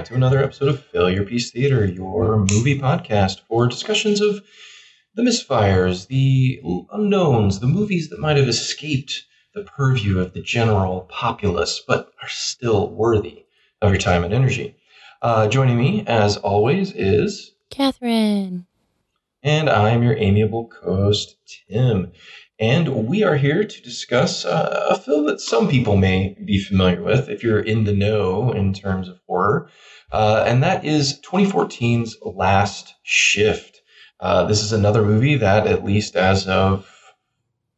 Hello, and welcome back to another episode of Failure Piece Theater, your movie podcast for discussions of the misfires, the unknowns, the movies that might have escaped the purview of the general populace, but are still worthy of your time and energy. Uh, joining me, as always, is Catherine. and I am your amiable co-host Tim, and we are here to discuss uh, a film that some people may be familiar with if you're in the know in terms of horror, uh, and that is 2014's Last Shift. Uh, this is another movie that, at least as of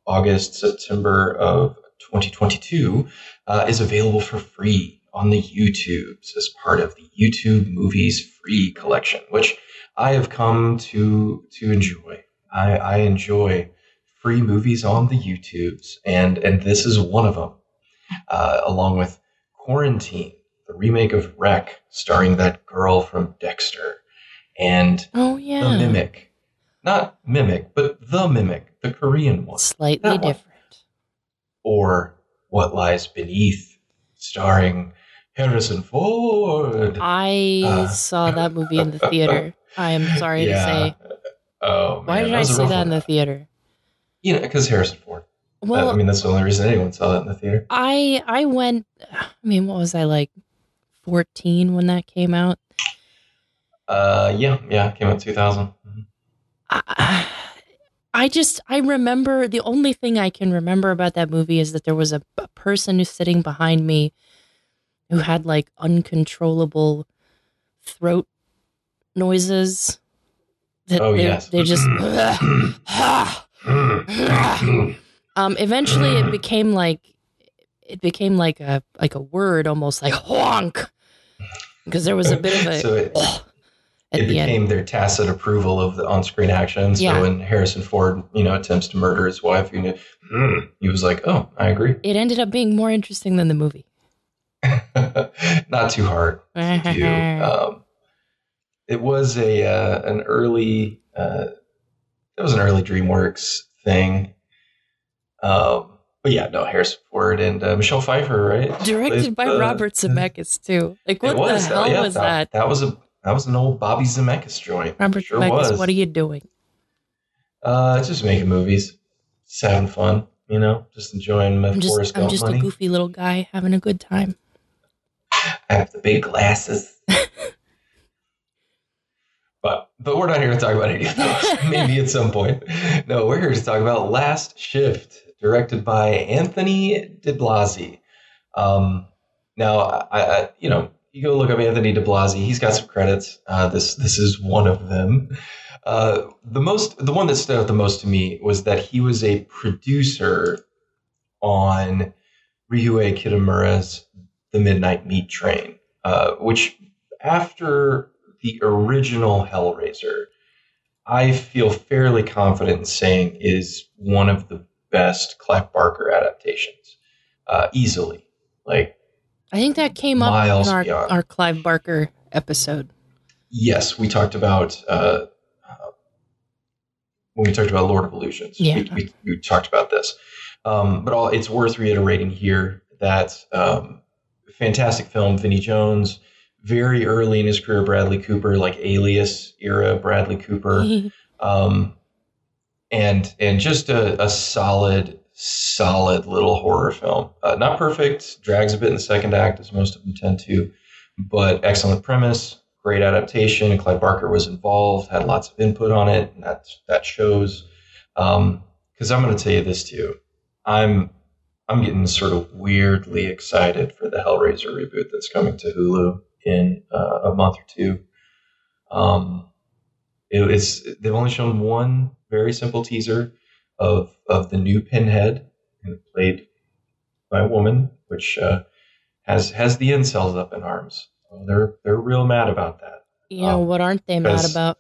August, September of 2022, uh, is available for free on the YouTubes as part of the YouTube Movies Free collection, which I have come to to enjoy. I, I enjoy free movies on the YouTubes, and and this is one of them, uh, along with Quarantine, the remake of Rec, starring that girl from Dexter, and Oh yeah, The Mimic, not Mimic, but The Mimic, the Korean one, slightly That one. different. or What Lies Beneath, starring Harrison Ford. I Uh, saw that movie in the theater. I am sorry Yeah. to say. Oh, Why did I see that one. in the theater? You know, because Harrison Ford. Well, I mean, that's the only reason anyone saw that in the theater. I I went. I mean, what was I like? Fourteen when that came out. Uh, yeah, yeah, came out 2000. I, I just I remember the only thing I can remember about that movie is that there was a, a person who's sitting behind me who had like uncontrollable throat noises. That Oh, they, yes. they just um eventually it became like it became like a like a word almost like honk because there was a bit of a so it, it the became their tacit approval of the on-screen action. So Yeah. when Harrison Ford, you know, attempts to murder his wife, he, knew, "Mm," he was like, "Oh, I agree." It ended up being more interesting than the movie. Not too hard to do. Um, it was a uh, an early uh, it was an early DreamWorks thing. Um, but yeah, no, Harrison Ford and uh, Michelle Pfeiffer, right? Directed by the- Robert Zemeckis too. Like what was. the hell yeah, was that? That was a that was an old Bobby Zemeckis joint. Robert sure Zemeckis, was. what are you doing? Uh, just making movies, just having fun, you know, just enjoying my I'm Forrest I'm just money. a goofy little guy having a good time. I have the big glasses. But but we're not here to talk about any of those. Maybe at some point. No, we're here to talk about Last Shift, directed by Anthony DiBlasi. Um, now, I, I you know you go look up Anthony DiBlasi. He's got some credits. Uh, this this is one of them. Uh, the most the one that stood out the most to me was that he was a producer on Ryuhei Kitamura's The Midnight Meat Train, uh, which after the original Hellraiser, I feel fairly confident in saying is one of the best Clive Barker adaptations, uh, easily. Like, I think that came up in our, beyond. our Clive Barker episode. yes, we talked about uh, uh, when we talked about Lord of Illusions. Yeah. we, we, we talked about this, um, but all, it's worth reiterating here that um, fantastic film, Vinnie Jones. Very early in his career, Bradley Cooper, like Alias era Bradley Cooper. um, and and just a, a solid, solid little horror film. Uh, not perfect, drags a bit in the second act, as most of them tend to, but excellent premise, great adaptation. Clive Barker was involved, had lots of input on it, and that that shows. Because I'm going to tell you this too, I'm I'm getting sort of weirdly excited for the Hellraiser reboot that's coming to Hulu in uh, a month or two. Um, it, it's they've only shown one very simple teaser of of the new Pinhead, played by a woman, which uh, has has the incels up in arms. So they're they're real mad about that. You know Um, what aren't they mad about?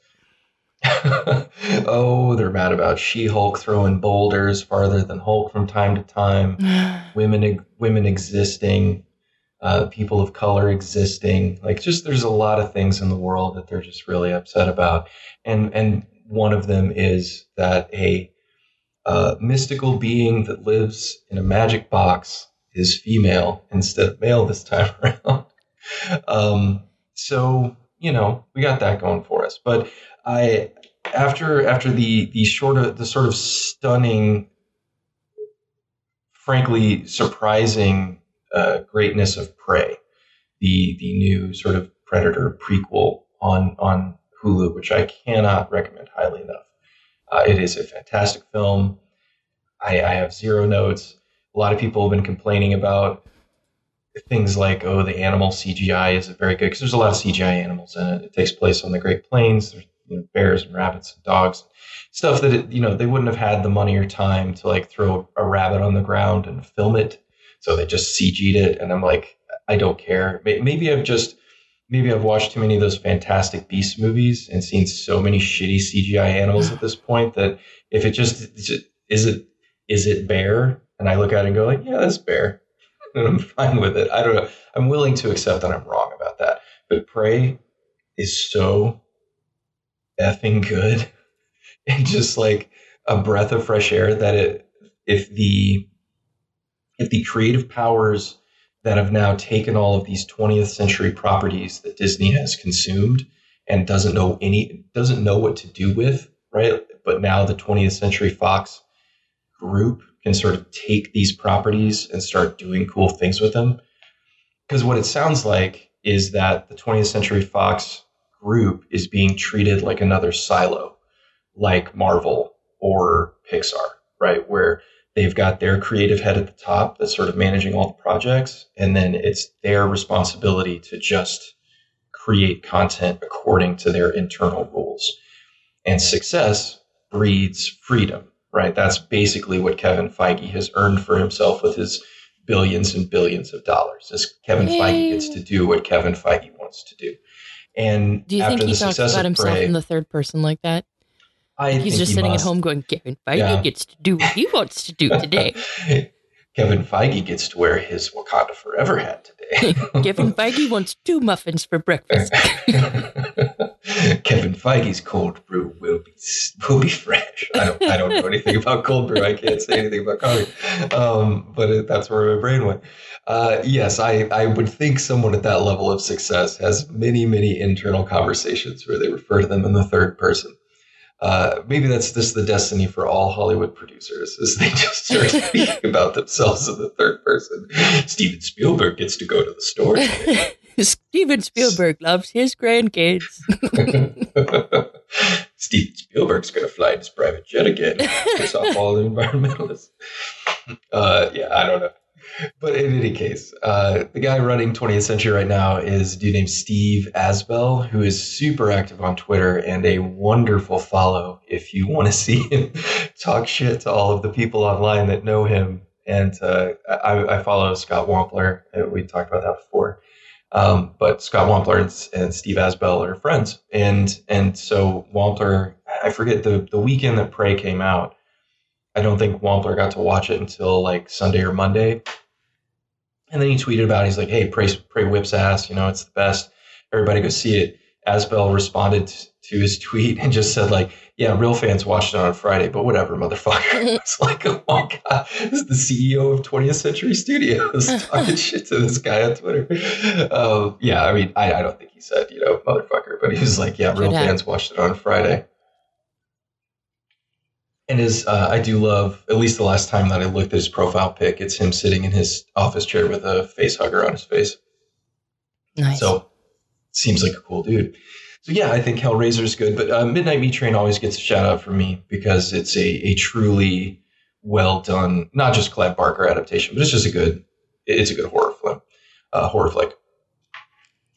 oh, they're mad about She-Hulk throwing boulders farther than Hulk from time to time. Women women existing, uh, people of color existing. Like just there's a lot of things in the world that they're just really upset about, and and one of them is that a uh, mystical being that lives in a magic box is female instead of male this time around. Um, so you know, we got that going for us. But I after after the the short of the sort of stunning, frankly surprising uh, greatness of Prey, the the new sort of Predator prequel on on Hulu, which I cannot recommend highly enough. Uh, it is a fantastic film. I, I have zero notes. A lot of people have been complaining about things like, oh, the animal CGI isn't very good because there's a lot of CGI animals in it. It takes place on the Great Plains. There's you know, bears and rabbits and dogs, stuff that it, you know they wouldn't have had the money or time to like throw a rabbit on the ground and film it. So they just CG'd it, and I'm like, I don't care. Maybe I've just maybe I've watched too many of those Fantastic Beast movies and seen so many shitty CGI animals at this point that if it just is it is it bear, and I look at it and go like, yeah, that's bear and I'm fine with it. I don't know. I'm willing to accept that I'm wrong about that. But Prey is so effing good and just like a breath of fresh air that it if the if the creative powers that have now taken all of these 20th century properties that Disney has consumed and doesn't know any doesn't know what to do with, right? But now the 20th century Fox group can sort of take these properties and start doing cool things with them. Because what it sounds like is that the 20th Century Fox group is being treated like another silo, like Marvel or Pixar, right? Where they've got their creative head at the top that's sort of managing all the projects, and then it's their responsibility to just create content according to their internal rules. And success breeds freedom right? That's basically what Kevin Feige has earned for himself with his billions and billions of dollars. Is Kevin Yay. Feige gets to do what Kevin Feige wants to do. And do you think he talks about himself Prey, in the third person like that? I he's just he sitting must. at home going, Kevin Feige yeah. gets to do what he wants to do today. Kevin Feige gets to wear his Wakanda Forever hat today. Kevin Feige wants two muffins for breakfast. Kevin Feige's cold brew will be will be fresh. I don't I don't know anything about cold brew. I can't say anything about coffee, um, but it, that's where my brain went. Uh, yes, I I would think someone at that level of success has many many internal conversations where they refer to them in the third person. Uh, maybe that's just the destiny for all Hollywood producers, is they just start speaking about themselves in the third person. Steven Spielberg gets to go to the store. Steven Spielberg loves his grandkids. Steven Spielberg's going to fly in his private jet again. Piss off all the environmentalists. Uh, yeah, I don't know but in any case, uh, the guy running 20th Century right now is a dude named Steve Asbell, who is super active on Twitter and a wonderful follow if you want to see him talk shit to all of the people online that know him. And uh, I, I, follow Scott Wampler. Uh, we talked about that before. Um, but Scott Wampler and, and, Steve Asbell are friends. And and so Wampler, I forget the, the weekend that Prey came out, I don't think Wampler got to watch it until like Sunday or Monday. And then he tweeted about it. He's like, hey, pray, Prey whips ass. You know, it's the best. Everybody go see it. Asbell responded to his tweet and just said, like, yeah, real fans watched it on Friday, but whatever, motherfucker. it's like, oh my God, this is the CEO of 20th Century Studios talking shit to this guy on Twitter. Um, yeah, I mean, I, I, don't think he said, you know, motherfucker, but he was like, yeah, real fans watched it on Friday and his uh, I do love at least the last time that I looked at his profile pic, it's him sitting in his office chair with a face hugger on his face. Nice. So seems like a cool dude. So yeah, I think Hellraiser is good, but uh, Midnight Meat Train always gets a shout out from me because it's a a truly well done, not just Clive Barker adaptation, but it's just a good it's a good horror film, uh, horror flick.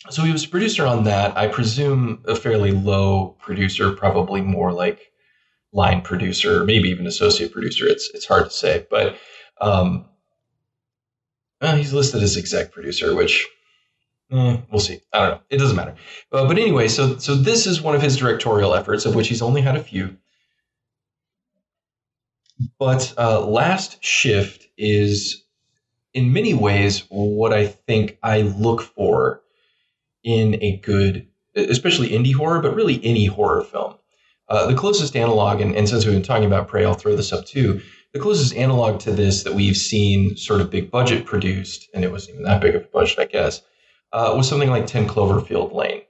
So he was a producer on that. I presume a fairly low producer, probably more like line producer, maybe even associate producer. It's it's hard to say, but um, well, he's listed as exec producer, which eh, we'll see. I don't know. It doesn't matter. Uh, but anyway, so so this is one of his directorial efforts, of which he's only had a few. But uh, Last Shift is, in many ways, what I think I look for in a good, especially indie horror, but really any horror film. Uh, the closest analog, and, and, since we've been talking about Prey, I'll throw this up too. The closest analog to this that we've seen sort of big budget produced, and it wasn't even that big of a budget, I guess, uh, was something like 10 Cloverfield Lane,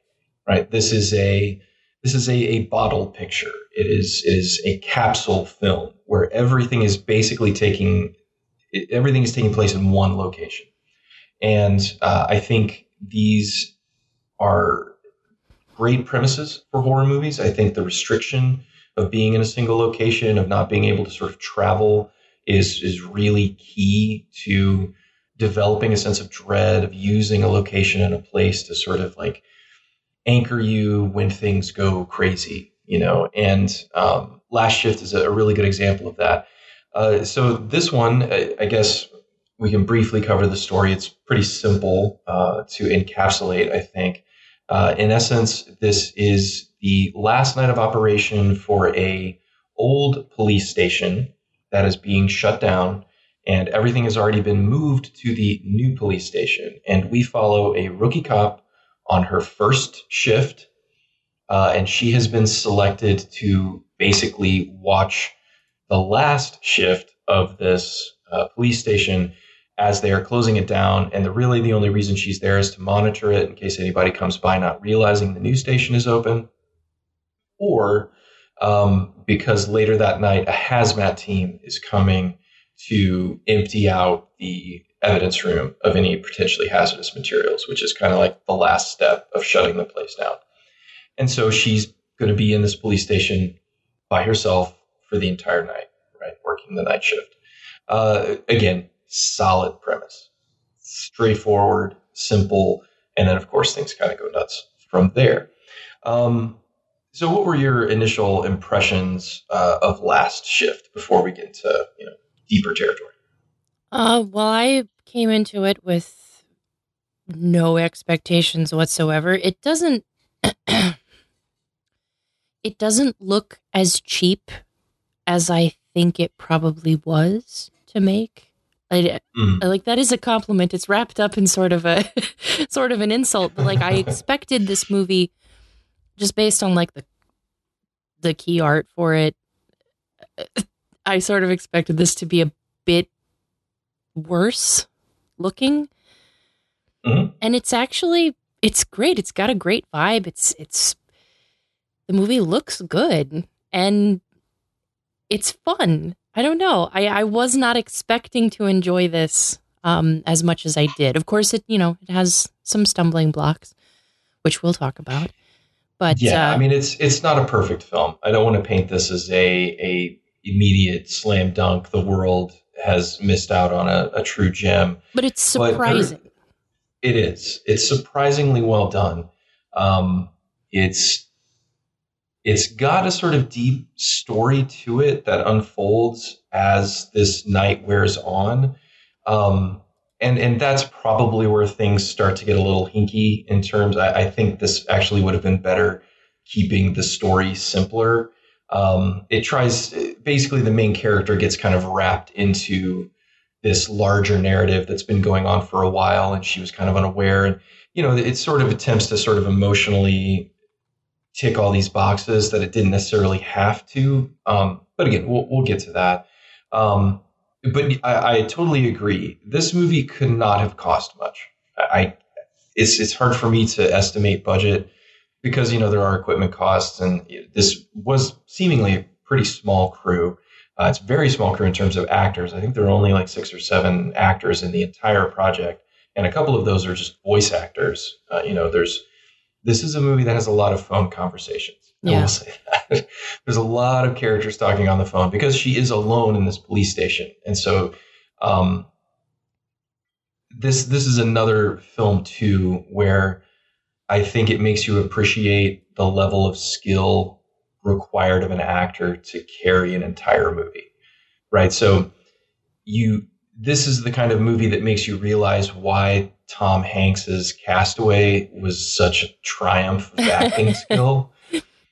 right? This is a this is a, a bottle picture. It is it is a capsule film where everything is basically taking everything is taking place in one location, and uh, I think these are great premises for horror movies. I think the restriction of being in a single location, of not being able to sort of travel, is is really key to developing a sense of dread of using a location and a place to sort of like anchor you when things go crazy, you know. And um, Last Shift is a, really good example of that. Uh, so this one, I, I, guess we can briefly cover the story. It's pretty simple uh, to encapsulate, I think. Uh, in essence, this is the last night of operation for a old police station that is being shut down, and everything has already been moved to the new police station. And we follow a rookie cop on her first shift, uh, and she has been selected to basically watch the last shift of this uh, police station as they are closing it down. And the, really the only reason she's there is to monitor it in case anybody comes by not realizing the new station is open, or um, because later that night a hazmat team is coming to empty out the evidence room of any potentially hazardous materials, which is kind of like the last step of shutting the place down. And so she's going to be in this police station by herself for the entire night, right? Working the night shift. Uh, again, solid premise, straightforward, simple, and then of course things kind of go nuts from there. Um, so, what were your initial impressions uh, of Last Shift before we get into you know deeper territory? Uh, well, I came into it with no expectations whatsoever. It doesn't. it doesn't look as cheap as I think it probably was to make. I, mm. like that is a compliment. It's wrapped up in sort of a sort of an insult. But like I expected this movie just based on like the the key art for it. I sort of expected this to be a bit worse looking. Mm-hmm. And it's actually it's great. It's got a great vibe. It's it's the movie looks good and it's fun. I don't know. I, I was not expecting to enjoy this um, as much as I did. Of course, it you know it has some stumbling blocks, which we'll talk about. But yeah, uh, I mean it's it's not a perfect film. I don't want to paint this as a a immediate slam dunk. The world has missed out on a, a true gem. But it's surprising. But it is. It's surprisingly well done. Um, it's it's got a sort of deep story to it that unfolds as this night wears on. Um, and and that's probably where things start to get a little hinky in terms. I, I think this actually would have been better keeping the story simpler. Um, it tries basically the main character gets kind of wrapped into this larger narrative that's been going on for a while, and she was kind of unaware. And you know, it sort of attempts to sort of emotionally tick all these boxes that it didn't necessarily have to. Um, but again, we'll, we'll get to that. Um, but I, I, totally agree. This movie could not have cost much. I, it's it's hard for me to estimate budget because you know there are equipment costs, and this was seemingly a pretty small crew. Uh, it's very small crew in terms of actors. I think there are only like six or seven actors in the entire project, and a couple of those are just voice actors. Uh, you know, there's this is a movie that has a lot of phone conversations. Yeah. I will say that. There's a lot of characters talking on the phone because she is alone in this police station. And so um, this this is another film too where I think it makes you appreciate the level of skill required of an actor to carry an entire movie. Right? So you this is the kind of movie that makes you realize why Tom Hanks's Castaway was such a triumph of acting skill.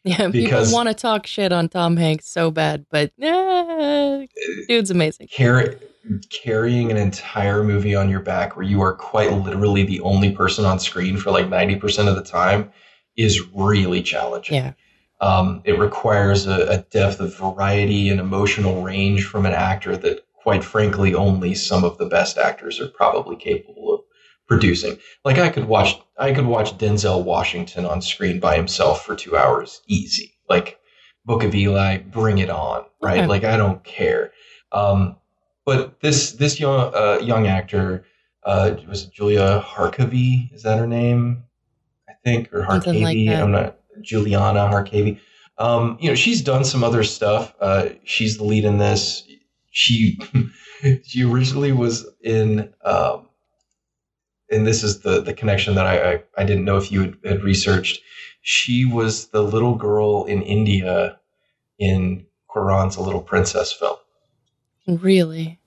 Yeah, because people want to talk shit on Tom Hanks so bad, but eh, dude's amazing. Car- carrying an entire movie on your back where you are quite literally the only person on screen for like 90% of the time is really challenging. Yeah. Um, it requires a, a depth of variety and emotional range from an actor that quite frankly, only some of the best actors are probably capable of producing. Like I could watch I could watch Denzel Washington on screen by himself for two hours, easy. Like Book of Eli, bring it on, right? Okay. Like I don't care. Um, but this this young uh, young actor uh, was it Julia Harkavy, is that her name? I think or Something like Harkavy. I'm not Juliana Harkavy. Um, you know, she's done some other stuff. Uh, she's the lead in this. She she originally was in um, and this is the the connection that I I, I didn't know if you had, had researched. She was the little girl in India in Cuarón's A Little Princess film. Really?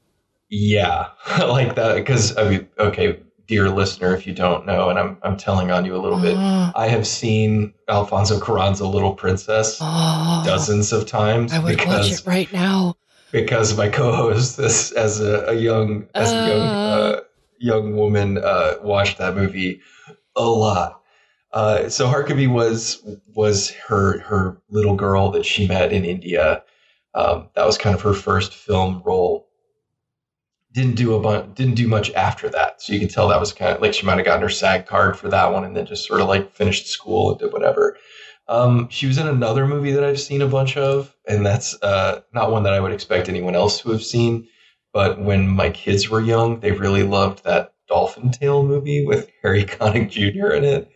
Yeah, like that because I mean, okay, dear listener, if you don't know, and I'm I'm telling on you a little bit, Oh, I have seen Alfonso Cuarón's A Little Princess oh, dozens of times I would because watch it right now. because my co-host this as a, a young as a young uh, uh young woman uh, watched that movie a lot. Uh, so Harkavy was was her her little girl that she met in India. Um, that was kind of her first film role. Didn't do a bunch. Didn't do much after that. So you can tell that was kind of like she might have gotten her SAG card for that one, and then just sort of like finished school and did whatever. Um, she was in another movie that I've seen a bunch of, and that's uh, not one that I would expect anyone else to have seen. But when my kids were young, they really loved that Dolphin Tale movie with Harry Connick Jr. in it.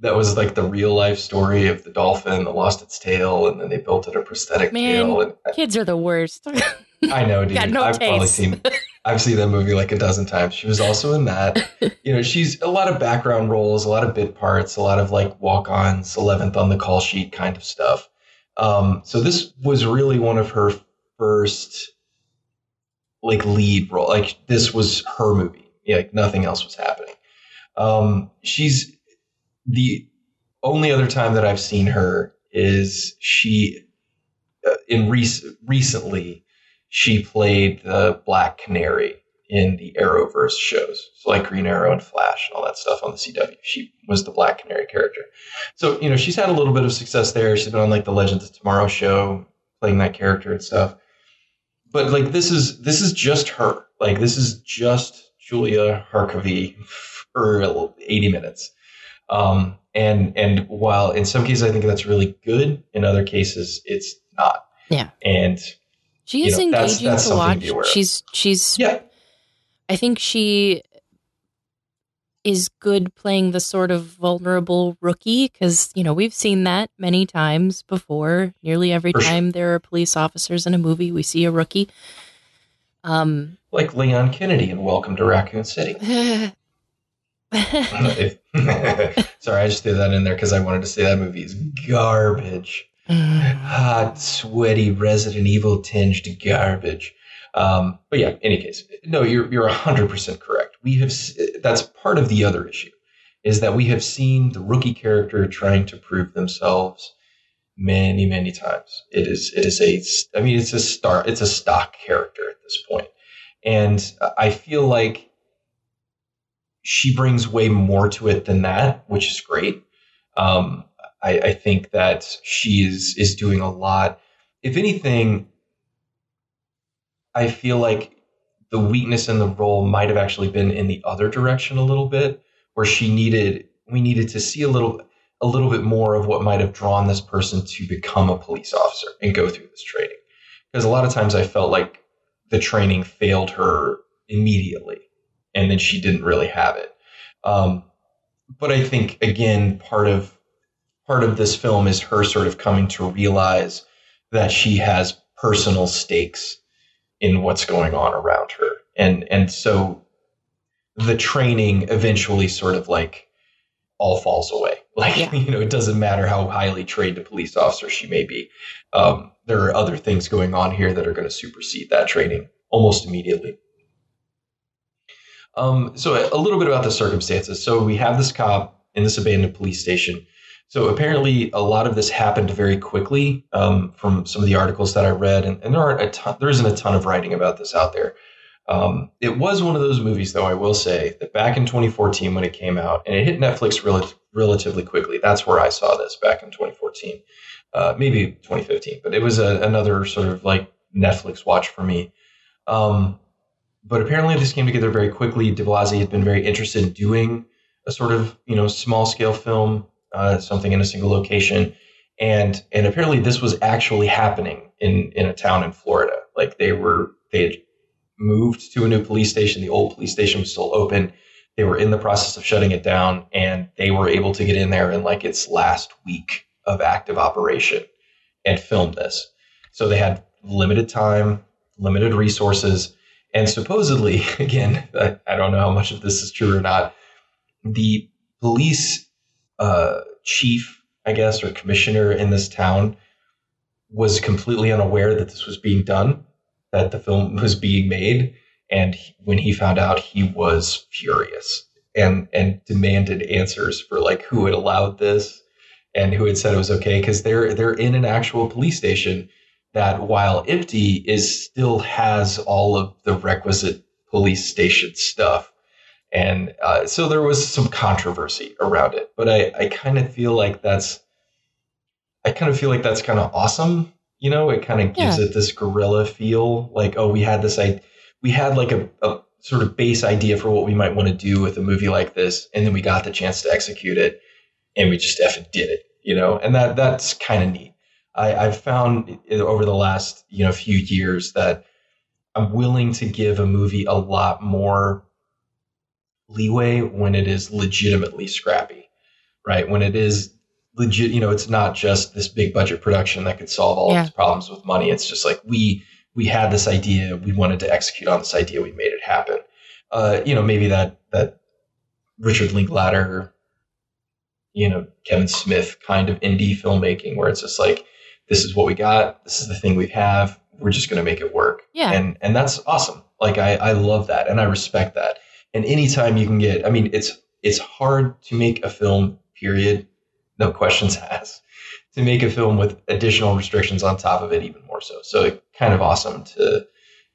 That was like the real life story of the dolphin that lost its tail, and then they built it a prosthetic Man, tail. And Kids are the worst. I know, dude. Got no I've probably seen I've seen that movie like a dozen times. She was also in that. You know, she's a lot of background roles, a lot of bit parts, a lot of like walk-ons, eleventh on the call sheet kind of stuff. Um, so this was really one of her first like lead role. Like this was her movie. Like nothing else was happening. Um, she's the only other time that I've seen her is she uh, in rec- recently she played the Black Canary in the Arrowverse shows, so like Green Arrow and Flash and all that stuff on the CW. She was the Black Canary character. So you know she's had a little bit of success there. She's been on like the Legends of Tomorrow show, playing that character and stuff. But like this is this is just her. Like this is just Julia Harkavy for eighty minutes. Um, and and while in some cases I think that's really good, in other cases it's not. Yeah. And She You is know, engaging that's to to watch. of. she's she's yeah, I think she is good playing the sort of vulnerable rookie because you know we've seen that many times before. Nearly every For sure. time there are police officers in a movie, we see a rookie. Um, like Leon Kennedy in Welcome to Raccoon City. If- Sorry, I just threw that in there because I wanted to say that movie is garbage. hot, sweaty, Resident Evil tinged garbage. Um, but yeah, in any case, no, you're you're hundred percent correct. We have that's part of the other issue is that we have seen the rookie character trying to prove themselves many many times. It is it is a I mean it's a star it's a stock character at this point, and I feel like she brings way more to it than that, which is great. Um, I, I think that she is is doing a lot. If anything, I feel like the weakness in the role might have actually been in the other direction a little bit, where she needed we needed to see a little a little bit more of what might have drawn this person to become a police officer and go through this training. Because a lot of times I felt like the training failed her immediately, and then she didn't really have it. Um, but I think again, part of part of this film is her sort of coming to realize that she has personal stakes in what's going on around her. And and so the training eventually sort of like all falls away. Like Yeah. you know it doesn't matter how highly trained a police officer she may be. Um, there are other things going on here that are going to supersede that training almost immediately. Um, so a, a little bit about the circumstances. So we have this cop in this abandoned police station so apparently, a lot of this happened very quickly um, from some of the articles that I read, and, and there aren't a ton, there isn't a ton of writing about this out there. Um, it was one of those movies, though I will say that back in 2014 when it came out, and it hit Netflix rel- relatively quickly. That's where I saw this back in 2014, uh, maybe 2015, but it was a, another sort of like Netflix watch for me. Um, but apparently this came together very quickly. DiBlasi had been very interested in doing a sort of you know small scale film, uh, something in a single location, and and apparently this was actually happening in in a town in Florida. Like they were they had moved to a new police station. The old police station was still open. They were in the process of shutting it down, and they were able to get in there in like its last week of active operation and film this. So they had limited time, limited resources, and supposedly, again, I, I don't know how much of this is true or not. The police uh, chief, I guess, or commissioner in this town was completely unaware that this was being done, that the film was being made, and he, when he found out, he was furious and and demanded answers for like who had allowed this and who had said it was okay because they're they're in an actual police station that while empty is still has all of the requisite police station stuff and uh, so there was some controversy around it but i i kind of feel like that's i kind of feel like that's kind of awesome you know? It kind of gives Yeah. it this guerrilla feel like oh we had this i we had like a, a sort of base idea for what we might want to do with a movie like this and then we got the chance to execute it and we just effing did it you know? And that that's kind of neat. I, I've found over the last you know few years that I'm willing to give a movie a lot more leeway when it is legitimately scrappy, right? When it is legit, you know, it's not just this big budget production that could solve all Yeah. of its problems with money. It's just like we we had this idea, we wanted to execute on this idea, we made it happen. Uh, you know, maybe that that Richard Linklater, you know, Kevin Smith kind of indie filmmaking where it's just like this is what we got, this is the thing we have, we're just going to make it work. Yeah. And and that's awesome. Like I I love that and I respect that. And anytime you can get I mean it's it's hard to make a film period, no questions asked. To make a film with additional restrictions on top of it even more so. So kind of awesome to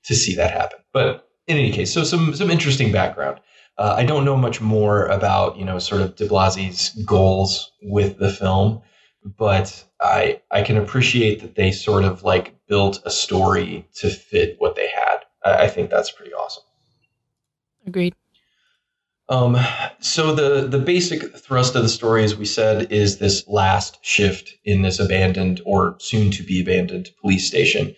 to see that happen. But in any case, so some some interesting background. Uh, I don't know much more about you know sort of DiBlasi's goals with the film, but I I can appreciate that they sort of like built a story to fit what they had. I, I think that's pretty awesome. Agreed. Um, so the the basic thrust of the story, as we said, is this last shift in this abandoned or soon to be abandoned police station.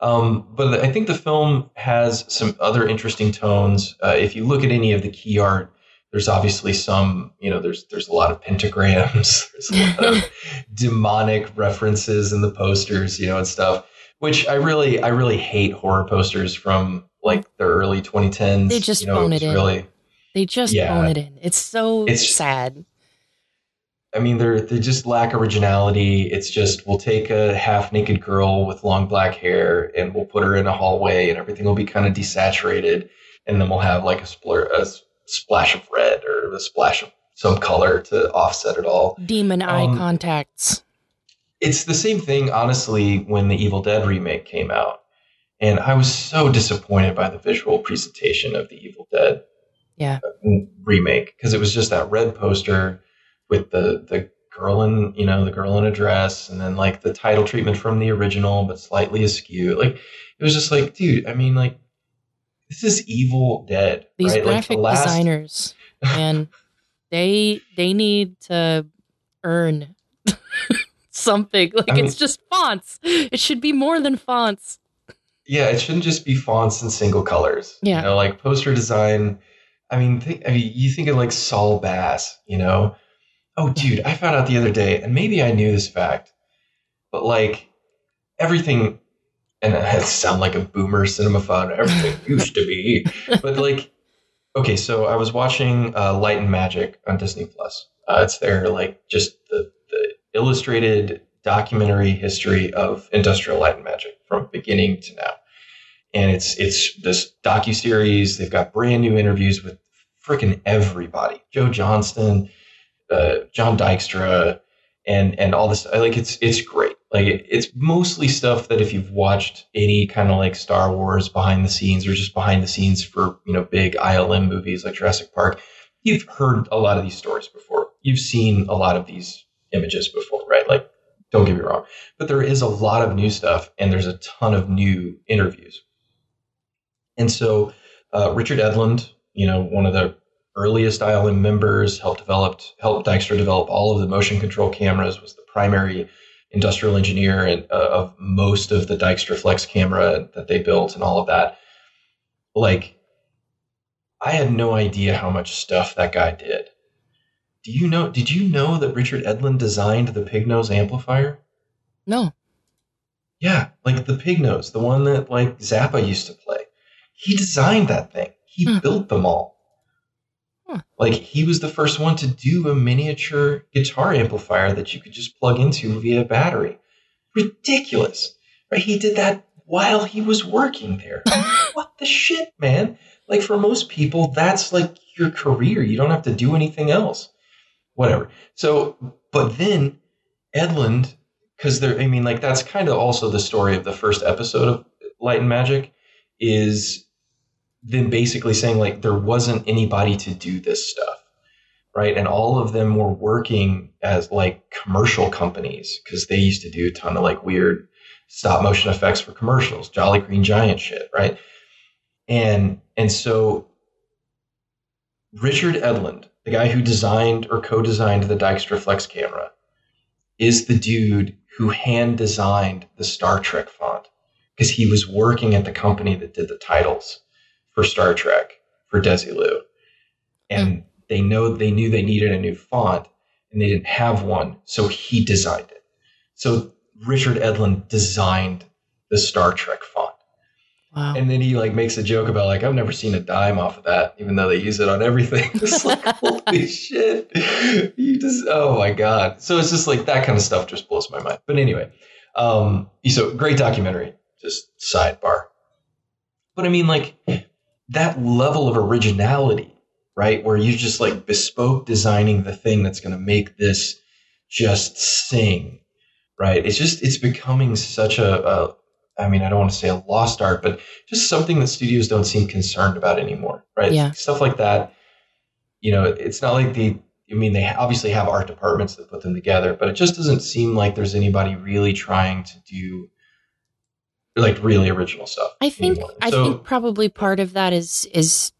Um, but I think the film has some other interesting tones. Uh, if you look at any of the key art, there's obviously some, you know, there's there's a lot of pentagrams, there's a lot of demonic references in the posters, you know, and stuff. Which I really, I really hate horror posters from like the early 2010s. They just you know, it in. Really, They just Yeah. phone it in. It's so It's- sad. I mean, they're they just lack originality. It's just we'll take a half naked girl with long black hair and we'll put her in a hallway, and everything will be kind of desaturated, and then we'll have like a, splur, a splash of red or a splash of some color to offset it all. Demon eye Um, contacts. It's the same thing, honestly, when the Evil Dead remake came out, and I was so disappointed by the visual presentation of the Evil Dead Yeah. remake because it was just that red poster with the the girl in you know the girl in a dress and then like the title treatment from the original but slightly askew like it was just like dude i mean like this is evil dead These right? graphic like the last, designers, man, they they need to earn something. Like I mean- it's just fonts. It should be more than fonts. yeah it shouldn't just be fonts and single colors Yeah. you know like poster design i mean think, i mean you think of like saul bass you know? Oh dude i found out the other day and maybe i knew this fact but like everything and I sound like a boomer cinema cinemaphone everything used to be but like okay so i was watching uh, light and magic on disney plus. Uh, it's their like just the, the illustrated documentary history of industrial light and magic from beginning to now and it's it's this docu series they've got brand new interviews with freaking everybody joe johnston uh, john dykstra and and all this I like it's it's great like it, it's mostly stuff that if you've watched any kind of like Star Wars behind the scenes or just behind the scenes for you know big ILM movies like Jurassic Park, you've heard a lot of these stories before. You've seen a lot of these images before, right? Like don't get me wrong, but there is a lot of new stuff and there's a ton of new interviews. And so Uh, Richard Edlund, you know, one of the earliest ILM members, helped develop helped Dykstra develop all of the motion control cameras. Was the primary industrial engineer and, uh, of most of the Dykstra Flex camera that they built and all of that. Like, I had no idea how much stuff that guy did. Do you know? Did you know that Richard Edlund designed the pig nose amplifier? No. Yeah, like the pig nose, the one that like Zappa used to play. He designed that thing. He Hmm. built them all. Huh. Like he was the first one to do a miniature guitar amplifier that you could just plug into via battery. Ridiculous. Right? He did that while he was working there. what the shit, man? Like for most people, that's like your career. You don't have to do anything else. Whatever. So, but then Edlund, because there, I mean, like that's kind of also the story of the first episode of Light and Magic, is them basically saying like there wasn't anybody to do this stuff, right? And all of them were working as like commercial companies because they used to do a ton of like weird stop motion effects for commercials, Jolly Green Giant shit, right? And and so Richard Edlund, the guy who designed or co-designed the Dykstra Flex camera, is the dude who hand designed the Star Trek font because he was working at the company that did the titles for Star Trek for Desilu. And they know they knew they needed a new font and they didn't have one, so he designed it. So Richard Edlund designed the Star Trek font. Wow. And then he like makes a joke about like I've never seen a dime off of that, even though they use it on everything. It's like holy shit, you just oh my god. So it's just like that kind of stuff just blows my mind. But anyway, um, so great documentary. Just sidebar. But I mean, like that level of originality, right? Where you're just like bespoke designing the thing that's going to make this just sing, right? It's just it's becoming such a, a I mean, I don't want to say a lost art, but just something that studios don't seem concerned about anymore, right? Yeah. Stuff like that. You know, it's not like the. I mean, they obviously have art departments that put them together, but it just doesn't seem like there's anybody really trying to do like really original stuff. I think anymore. I So- think probably part of that is is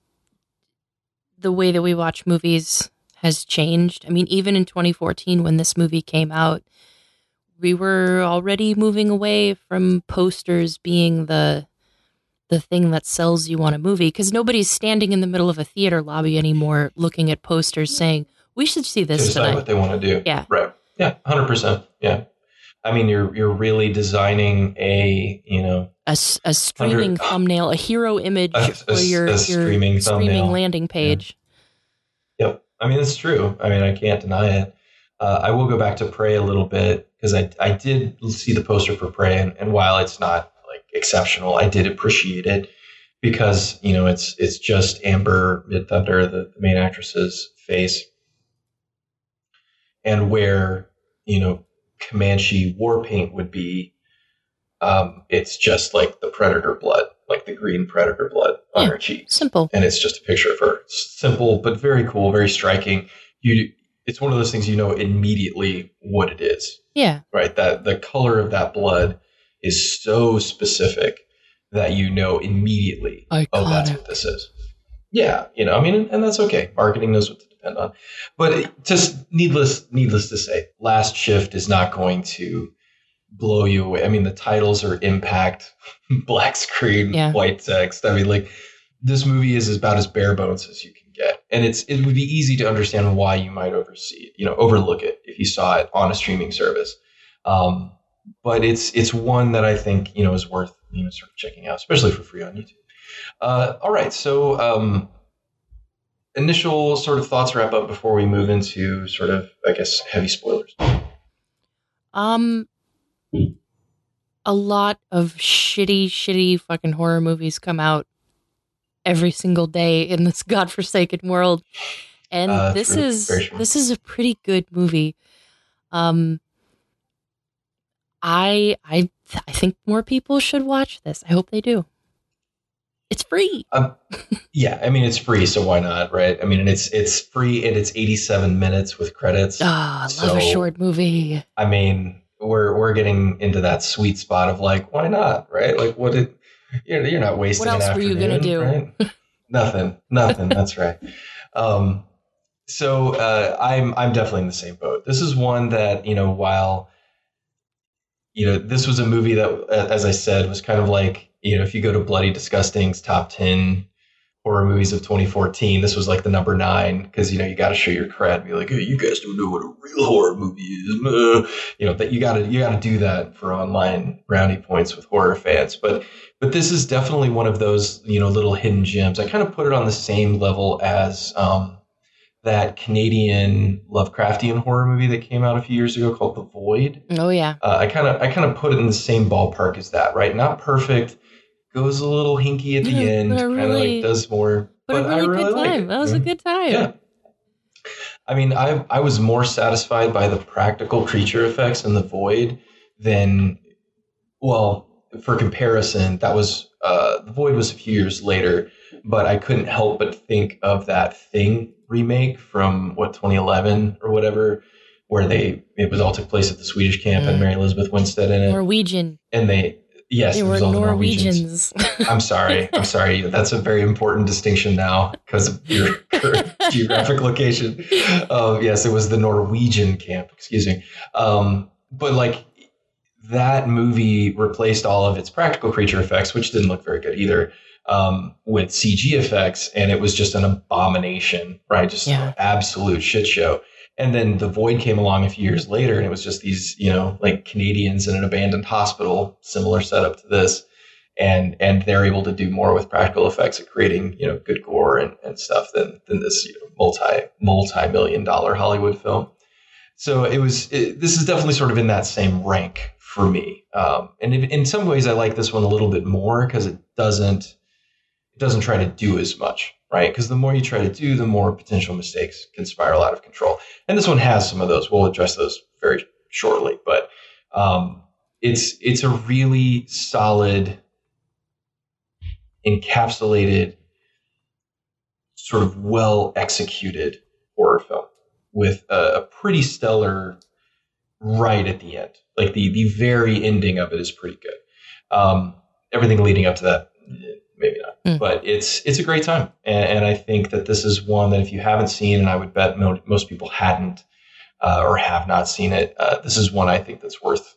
the way that we watch movies has changed. I mean, even in 2014 when this movie came out, we were already moving away from posters being the the thing that sells you on a movie because nobody's standing in the middle of a theater lobby anymore looking at posters saying, "We should see to this decide tonight." what they want to do. Yeah. Right. Yeah. Hundred percent. Yeah. I mean, you're you're really designing a you know a, a streaming Under- thumbnail, a hero image A- a for your, your streaming streaming landing page. Yep. I mean, it's true. I mean, I can't deny it. Uh, I will go back to Prey a little bit because I, I did see the poster for Prey, and, and while it's not like exceptional, I did appreciate it because you know it's it's just Amber Midthunder, the, the main actress's face, and where you know Comanche war paint would be, um, it's just like the predator blood, like the green predator blood on Yeah. her cheek. Simple. and it's just a picture of her. It's simple but very cool, very striking. You, it's one of those things you know immediately what it is, Yeah. right? That the color of that blood is so specific that you know immediately. Oh, that's what this is. Yeah, you know, I mean, and that's okay. Marketing knows what to depend on, but it, just needless, needless to say, Last Shift is not going to blow you away. I mean, the titles are impact, black screen, Yeah. white text. I mean, like this movie is about as bare bones as you can get, and it's it would be easy to understand why you might oversee it, you know, overlook it if you saw it on a streaming service. Um, but it's it's one that I think you know is worth you know sort of checking out, especially for free on YouTube. Uh, all right, so um, initial sort of thoughts wrap up before we move into sort of I guess heavy spoilers. Um, a lot of shitty, shitty fucking horror movies come out every single day in this godforsaken world, and Uh, this true. is this is a pretty good movie. Um, I I I think more people should watch this. I hope they do. It's free. Yeah, I mean it's free, so why not, right? I mean, and it's it's free and it's 87 minutes with credits. Ah, I love a short movie. I mean, we're we're getting into that sweet spot of like, why not, right? Like, what it you're, you're not wasting. What else were you gonna do? Right? nothing, nothing. That's right. Um, so uh, I'm I'm definitely in the same boat. This is one that you know while you know this was a movie that, as I said, was kind of like you know if you go to Bloody Disgusting's top ten horror movies of 2014, this was like the number nine because you know you got to show your cred, be like, hey, you guys don't know what a real horror movie is, you know that you got to you got to do that for online brownie points with horror fans, but but this is definitely one of those you know little hidden gems. I kind of put it on the same level as. Um, that Canadian Lovecraftian horror movie that came out a few years ago called The Void. Oh yeah. Uh, I kind of I kind of put it in the same ballpark as that, right? Not perfect, goes a little hinky at the end, kind of really, like does more, but, but a really I really good time. It. That was a good time. Yeah. I mean, I I was more satisfied by the practical creature effects in The Void than, well, for comparison, that was uh, The Void was a few years later, but I couldn't help but think of that thing remake from what 2011 or whatever, where they it was all took place at the Swedish camp mm. and Mary Elizabeth Winstead in it. Norwegian. And they yes, they were Norwegians. Norwegians. I'm sorry. I'm sorry. That's a very important distinction now because of your geographic location. Uh, yes, it was the Norwegian camp. Excuse me. Um, but like that movie replaced all of its practical creature effects, which didn't look very good either um, with CG effects, and it was just an abomination, right? Just yeah. absolute shit show. And then the Void came along a few years later, and it was just these, you know, like Canadians in an abandoned hospital, similar setup to this, and and they're able to do more with practical effects of creating, you know, good gore and, and stuff than than this you know, multi multi million dollar Hollywood film. So it was. It, this is definitely sort of in that same rank for me. Um, and in some ways, I like this one a little bit more because it doesn't it doesn't try to do as much, right? Because the more you try to do, the more potential mistakes can spiral out of control. And this one has some of those. We'll address those very shortly, but um, it's it's a really solid, encapsulated, sort of well executed horror film with a, a pretty stellar right at the end. Like the the very ending of it is pretty good. Um, everything leading up to that maybe not. Mm. But it's it's a great time, and, and, I think that this is one that if you haven't seen, and I would bet mo- most people hadn't uh, or have not seen it, uh, this is one I think that's worth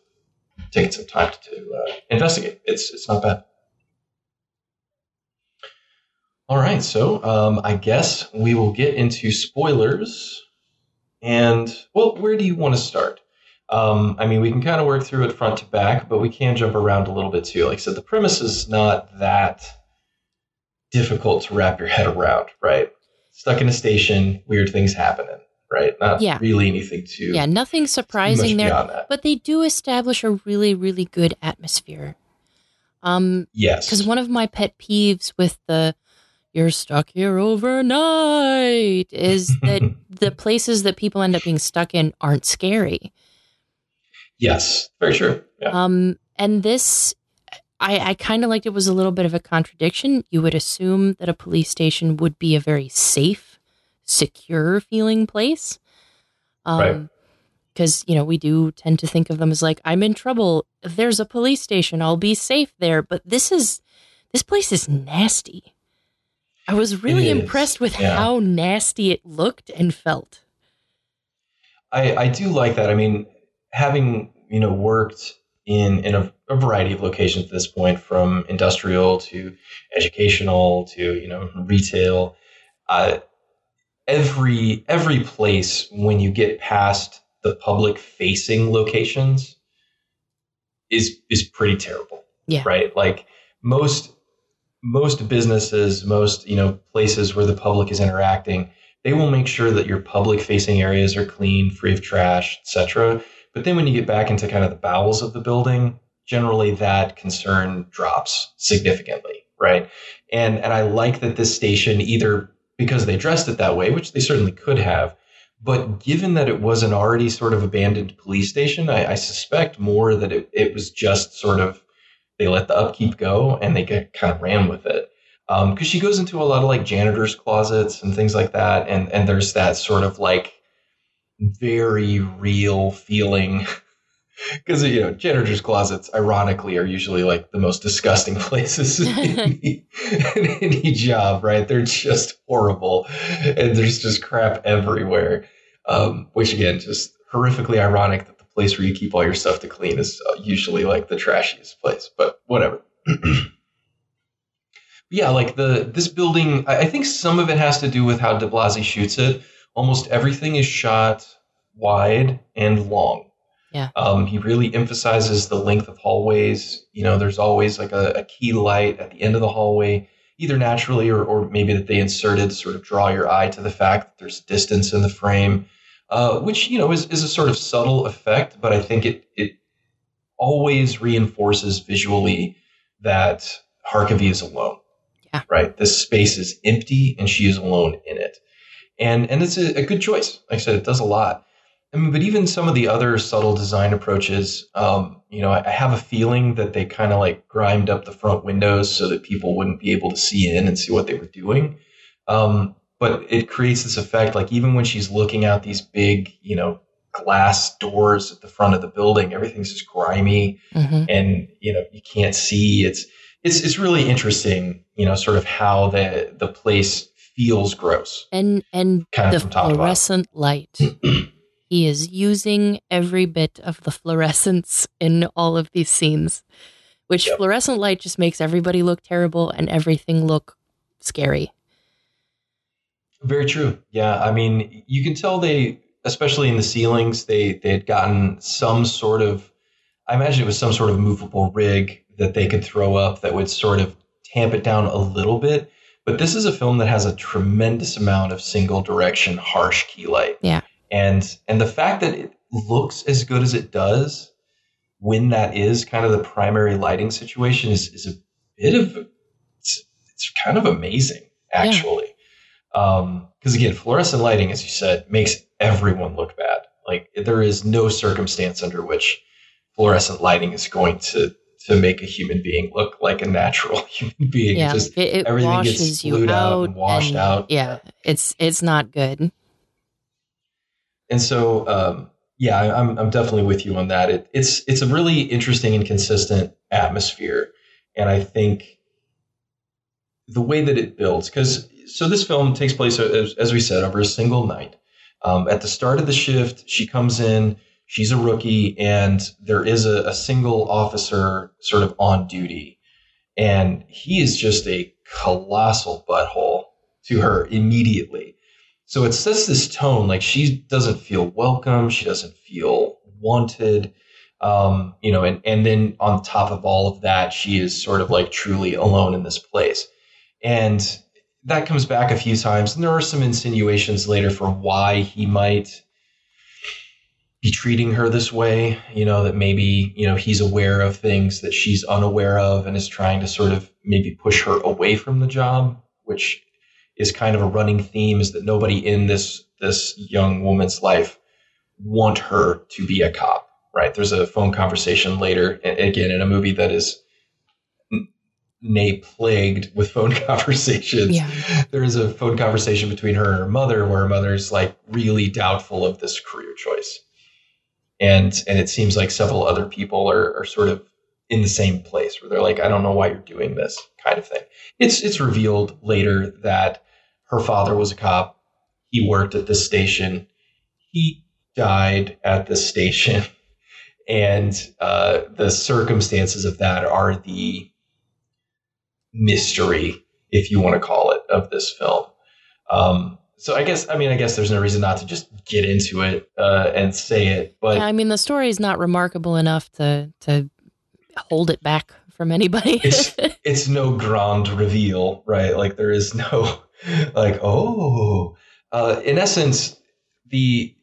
taking some time to, to uh, investigate. It's it's not bad. All right, so um, I guess we will get into spoilers. And well, where do you want to start? Um, I mean, we can kind of work through it front to back, but we can jump around a little bit too. Like I said, the premise is not that difficult to wrap your head around, right? Stuck in a station, weird things happening, right? Not yeah. really anything too. Yeah, nothing surprising there. But they do establish a really, really good atmosphere. Um, yes. Because one of my pet peeves with the you're stuck here overnight is that the places that people end up being stuck in aren't scary. Yes, very true. Yeah. Um, and this I, I kind of liked it was a little bit of a contradiction. You would assume that a police station would be a very safe, secure feeling place. Um, right. Because, you know, we do tend to think of them as like, I'm in trouble. If there's a police station, I'll be safe there. But this is, this place is nasty. I was really impressed with yeah. how nasty it looked and felt. I, I do like that. I mean, having, you know, worked in in a, a, variety of locations at this point, from industrial to educational to you know retail. Uh, every every place when you get past the public facing locations is is pretty terrible. Yeah. Right. Like most most businesses, most you know places where the public is interacting, they will make sure that your public facing areas are clean, free of trash, etc. But then when you get back into kind of the bowels of the building, generally that concern drops significantly, right? And and I like that this station either because they dressed it that way, which they certainly could have, but given that it was an already sort of abandoned police station, I, I suspect more that it, it was just sort of they let the upkeep go and they get, kind of ran with it. Um, because um, she goes into a lot of like janitor's closets and things like that, and and there's that sort of like very real feeling because you know janitors' closets, ironically, are usually like the most disgusting places in any, in any job. Right? They're just horrible, and there's just crap everywhere. Um, which again, just horrifically ironic that the place where you keep all your stuff to clean is uh, usually like the trashiest place. But whatever. yeah, like the this building, I think some of it has to do with how DiBlasi shoots it. Almost everything is shot wide and long. Yeah. Um, he really emphasizes the length of hallways. You know, there's always like a, a, key light at the end of the hallway, either naturally or, or maybe that they inserted to sort of draw your eye to the fact that there's distance in the frame, uh, which, you know, is, is a sort of subtle effect, but I think it, it always reinforces visually that Harkavy is alone. Yeah. Right. This space is empty and she is alone in it. And and it's a, a good choice. Like I said, it does a lot. I mean, but even some of the other subtle design approaches, um, you know, I, I, have a feeling that they kind of like grimed up the front windows so that people wouldn't be able to see in and see what they were doing. Um, but it creates this effect, like even when she's looking out these big, you know, glass doors at the front of the building, everything's just grimy, mm-hmm. and you know, you can't see. It's it's it's really interesting, you know, sort of how the the place feels gross. And and kind the fluorescent light. he is using every bit of the fluorescence in all of these scenes, which yep. fluorescent light just makes everybody look terrible and everything look scary. Very true. Yeah, I mean, you can tell they, especially in the ceilings, they they had gotten some sort of. I imagine it was some sort of movable rig that they could throw up that would sort of tamp it down a little bit. But this is a film that has a tremendous amount of single direction harsh key light. Yeah. And and the fact that it looks as good as it does when that is kind of the primary lighting situation is is a bit of it's, it's kind of amazing actually. Yeah. Um because again, fluorescent lighting, as you said, makes everyone look bad. Like there is no circumstance under which fluorescent lighting is going to to make a human being look like a natural human being. Yeah, Just it, it everything washes gets you out, and washed and, out. Yeah, it's it's not good. And so, um, yeah, I'm I'm definitely with you on that. It, it's it's a really interesting and consistent atmosphere, and I think the way that it builds because so this film takes place as, as we said over a single night. Um, at the start of the shift, she comes in she's a rookie and there is a, a, single officer sort of on duty. And he is just a colossal butthole to her immediately. So it sets this tone like she doesn't feel welcome she doesn't feel wanted um, you know and, and then on top of all of that she is sort of like truly alone in this place. And that comes back a few times and there are some insinuations later for why he might be treating her this way, you know, that maybe, you know, he's aware of things that she's unaware of and is trying to sort of maybe push her away from the job, which is kind of a running theme is that nobody in this this young woman's life want her to be a cop, right? There's a phone conversation later, again, in a movie that is nay plagued with phone conversations. Yeah. There is a phone conversation between her and her mother where her mother's like really doubtful of this career choice and and it seems like several other people are, are sort of in the same place where they're like, I don't know why you're doing this kind of thing. It's it's revealed later that her father was a cop. He worked at this station. He died at this station, and uh, the circumstances of that are the mystery, if you want to call it, of this film. Um, so I guess I mean I guess there's no reason not to just get into it uh, and say it. But yeah, I mean the story is not remarkable enough to to hold it back from anybody. it's, it's no grand reveal, right? Like there is no like oh. Uh, in essence, the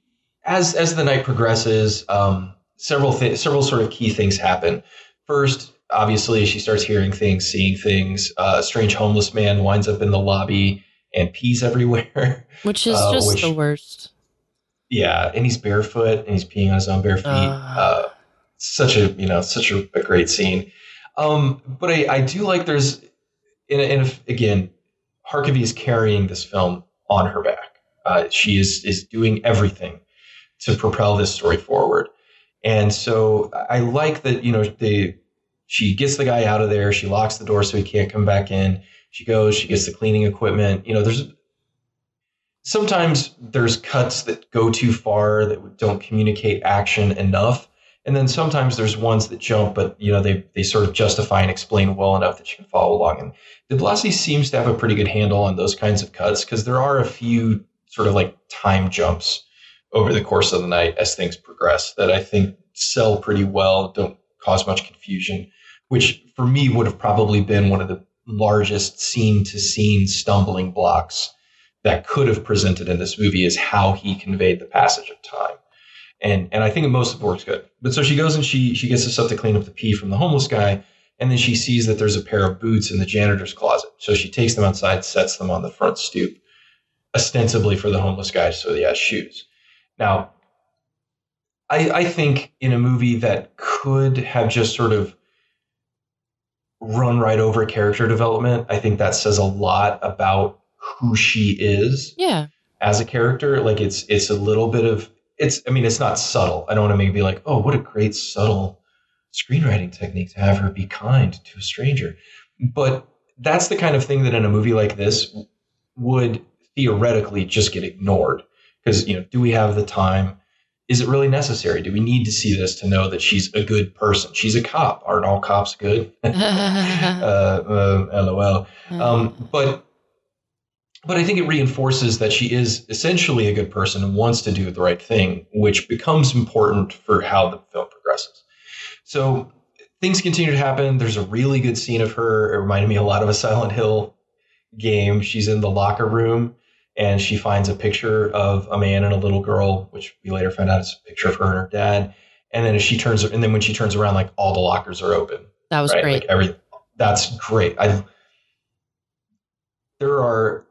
as as the night progresses, um, several th- several sort of key things happen. First, obviously, she starts hearing things, seeing things. Uh, a strange homeless man winds up in the lobby and pees everywhere. Which is uh, just which, the worst. Yeah, and he's barefoot and he's peeing on his own bare feet. Uh, uh, such a you know such a, a great scene. Um, but I, I do like there's in, in again, Harkavy is carrying this film on her back. Uh, she is is doing everything to propel this story forward. And so I like that, you know, the she gets the guy out of there. She locks the door so he can't come back in. She goes, she gets the cleaning equipment. You know, there's sometimes there's cuts that go too far that don't communicate action enough. And then sometimes there's ones that jump, but you know, they they sort of justify and explain well enough that you can follow along. And DiBlasi seems to have a pretty good handle on those kinds of cuts because there are a few sort of like time jumps over the course of the night as things progress that I think sell pretty well, don't cause much confusion which for me would have probably been one of the largest scene to scene stumbling blocks that could have presented in this movie is how he conveyed the passage of time. And and I think it most of it works good. But so she goes and she she gets stuff to clean up the pee from the homeless guy, and then she sees that there's a pair of boots in the janitor's closet. So she takes them outside, sets them on the front stoop, ostensibly for the homeless guy so he has shoes. Now, I, I think in a movie that could have just sort of run right over character development. I think that says a lot about who she is. Yeah. As a character, like it's it's a little bit of it's. I mean, it's not subtle. I don't want to maybe be like, oh, what a great subtle screenwriting technique to have her be kind to a stranger. But that's the kind of thing that in a movie like this would theoretically just get ignored because you know, do we have the time? Is it really necessary? Do we need to see this to know that she's a good person? She's a cop. Aren't all cops good? uh, uh, LOL. Um, but but I think it reinforces that she is essentially a good person and wants to do the right thing, which becomes important for how the film progresses. So things continue to happen. There's a really good scene of her. It reminded me a lot of a Silent Hill game. She's in the locker room and she finds a picture of a man and a little girl, which we later find out is a picture of her and her dad. And then as she turns, and then when she turns around, like all the lockers are open. That was right? great. Like every, that's great. I there are,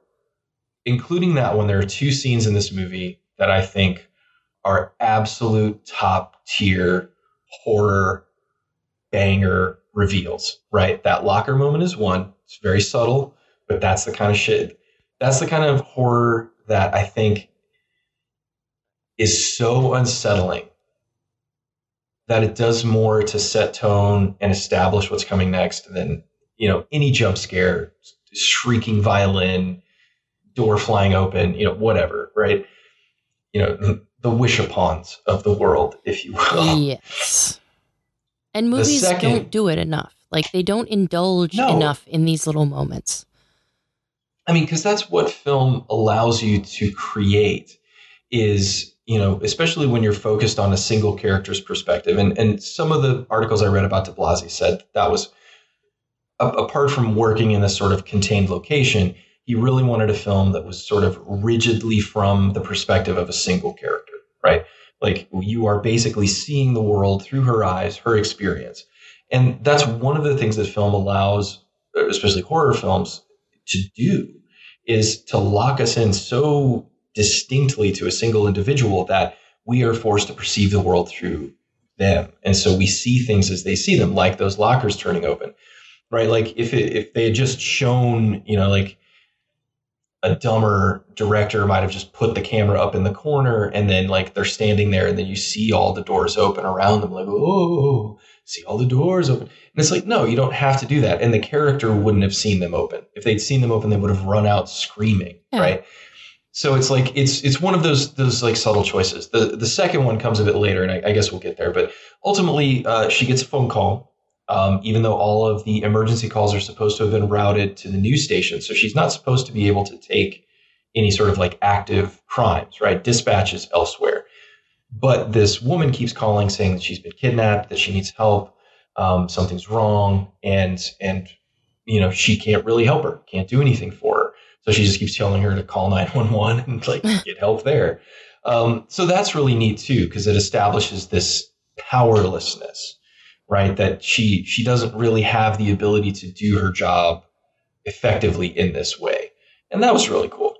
including that one, there are two scenes in this movie that I think are absolute top tier horror banger reveals. Right, that locker moment is one. It's very subtle, but that's the kind of shit that's the kind of horror that I think is so unsettling that it does more to set tone and establish what's coming next than you know any jump scare, shrieking violin, door flying open, you know whatever, right? You know the, wish upons of the world, if you will. Yes. And movies second, don't do it enough. Like they don't indulge no. enough in these little moments. I mean, because that's what film allows you to create is, you know, especially when you're focused on a single character's perspective. And, and some of the articles I read about DiBlasi said that was, a, apart from working in this sort of contained location, he really wanted a film that was sort of rigidly from the perspective of a single character, right? Like you are basically seeing the world through her eyes, her experience. And that's one of the things that film allows, especially horror films, to do is to lock us in so distinctly to a single individual that we are forced to perceive the world through them. And so we see things as they see them, like those lockers turning open, right? Like if it, if they had just shown, you know, like a dumber director might have just put the camera up in the corner and then like they're standing there and then you see all the doors open around them, like, oh, see all the doors open. And it's like, no, you don't have to do that. And the character wouldn't have seen them open. If they'd seen them open, they would have run out screaming, yeah. right? So it's like it's it's one of those those like subtle choices. The the second one comes a bit later, and I, I guess we'll get there. But ultimately, uh, she gets a phone call, um, even though all of the emergency calls are supposed to have been routed to the news station. So she's not supposed to be able to take any sort of like active crimes, right? Dispatches elsewhere. But this woman keeps calling saying that she's been kidnapped, that she needs help, um, something's wrong, and and you know she can't really help her, can't do anything for her. So she just keeps telling her to call nine one one and like get help there. Um, so that's really neat too because it establishes this powerlessness, right? That she she doesn't really have the ability to do her job effectively in this way, and that was really cool.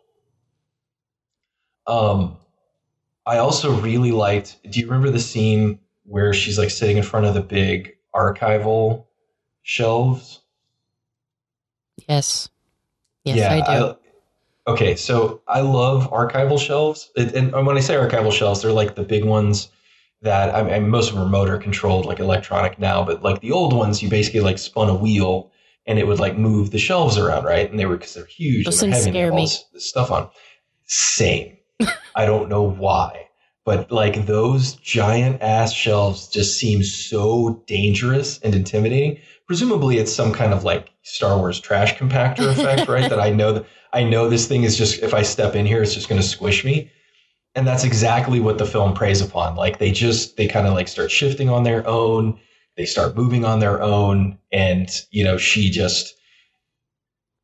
Um, I also really liked. Do you remember the scene where she's like sitting in front of the big archival shelves? Yes. Yes, yeah, I do. I, okay, so I love archival shelves. and when I say archival shelves, they're like the big ones that I mean, most of them are motor controlled, like electronic now, but like the old ones, you basically like spun a wheel and it would like move the shelves around, right? And they were because they're huge Those and they're heavy and all me. this, this stuff on. Same. I don't know why, but like those giant ass shelves just seem so dangerous and intimidating. Presumably, it's some kind of like Star Wars trash compactor effect, right? That I know that I know this thing is just if I step in here, it's just going to squish me. And that's exactly what the film preys upon. Like they just they kind of like start shifting on their own. They start moving on their own, and you know she just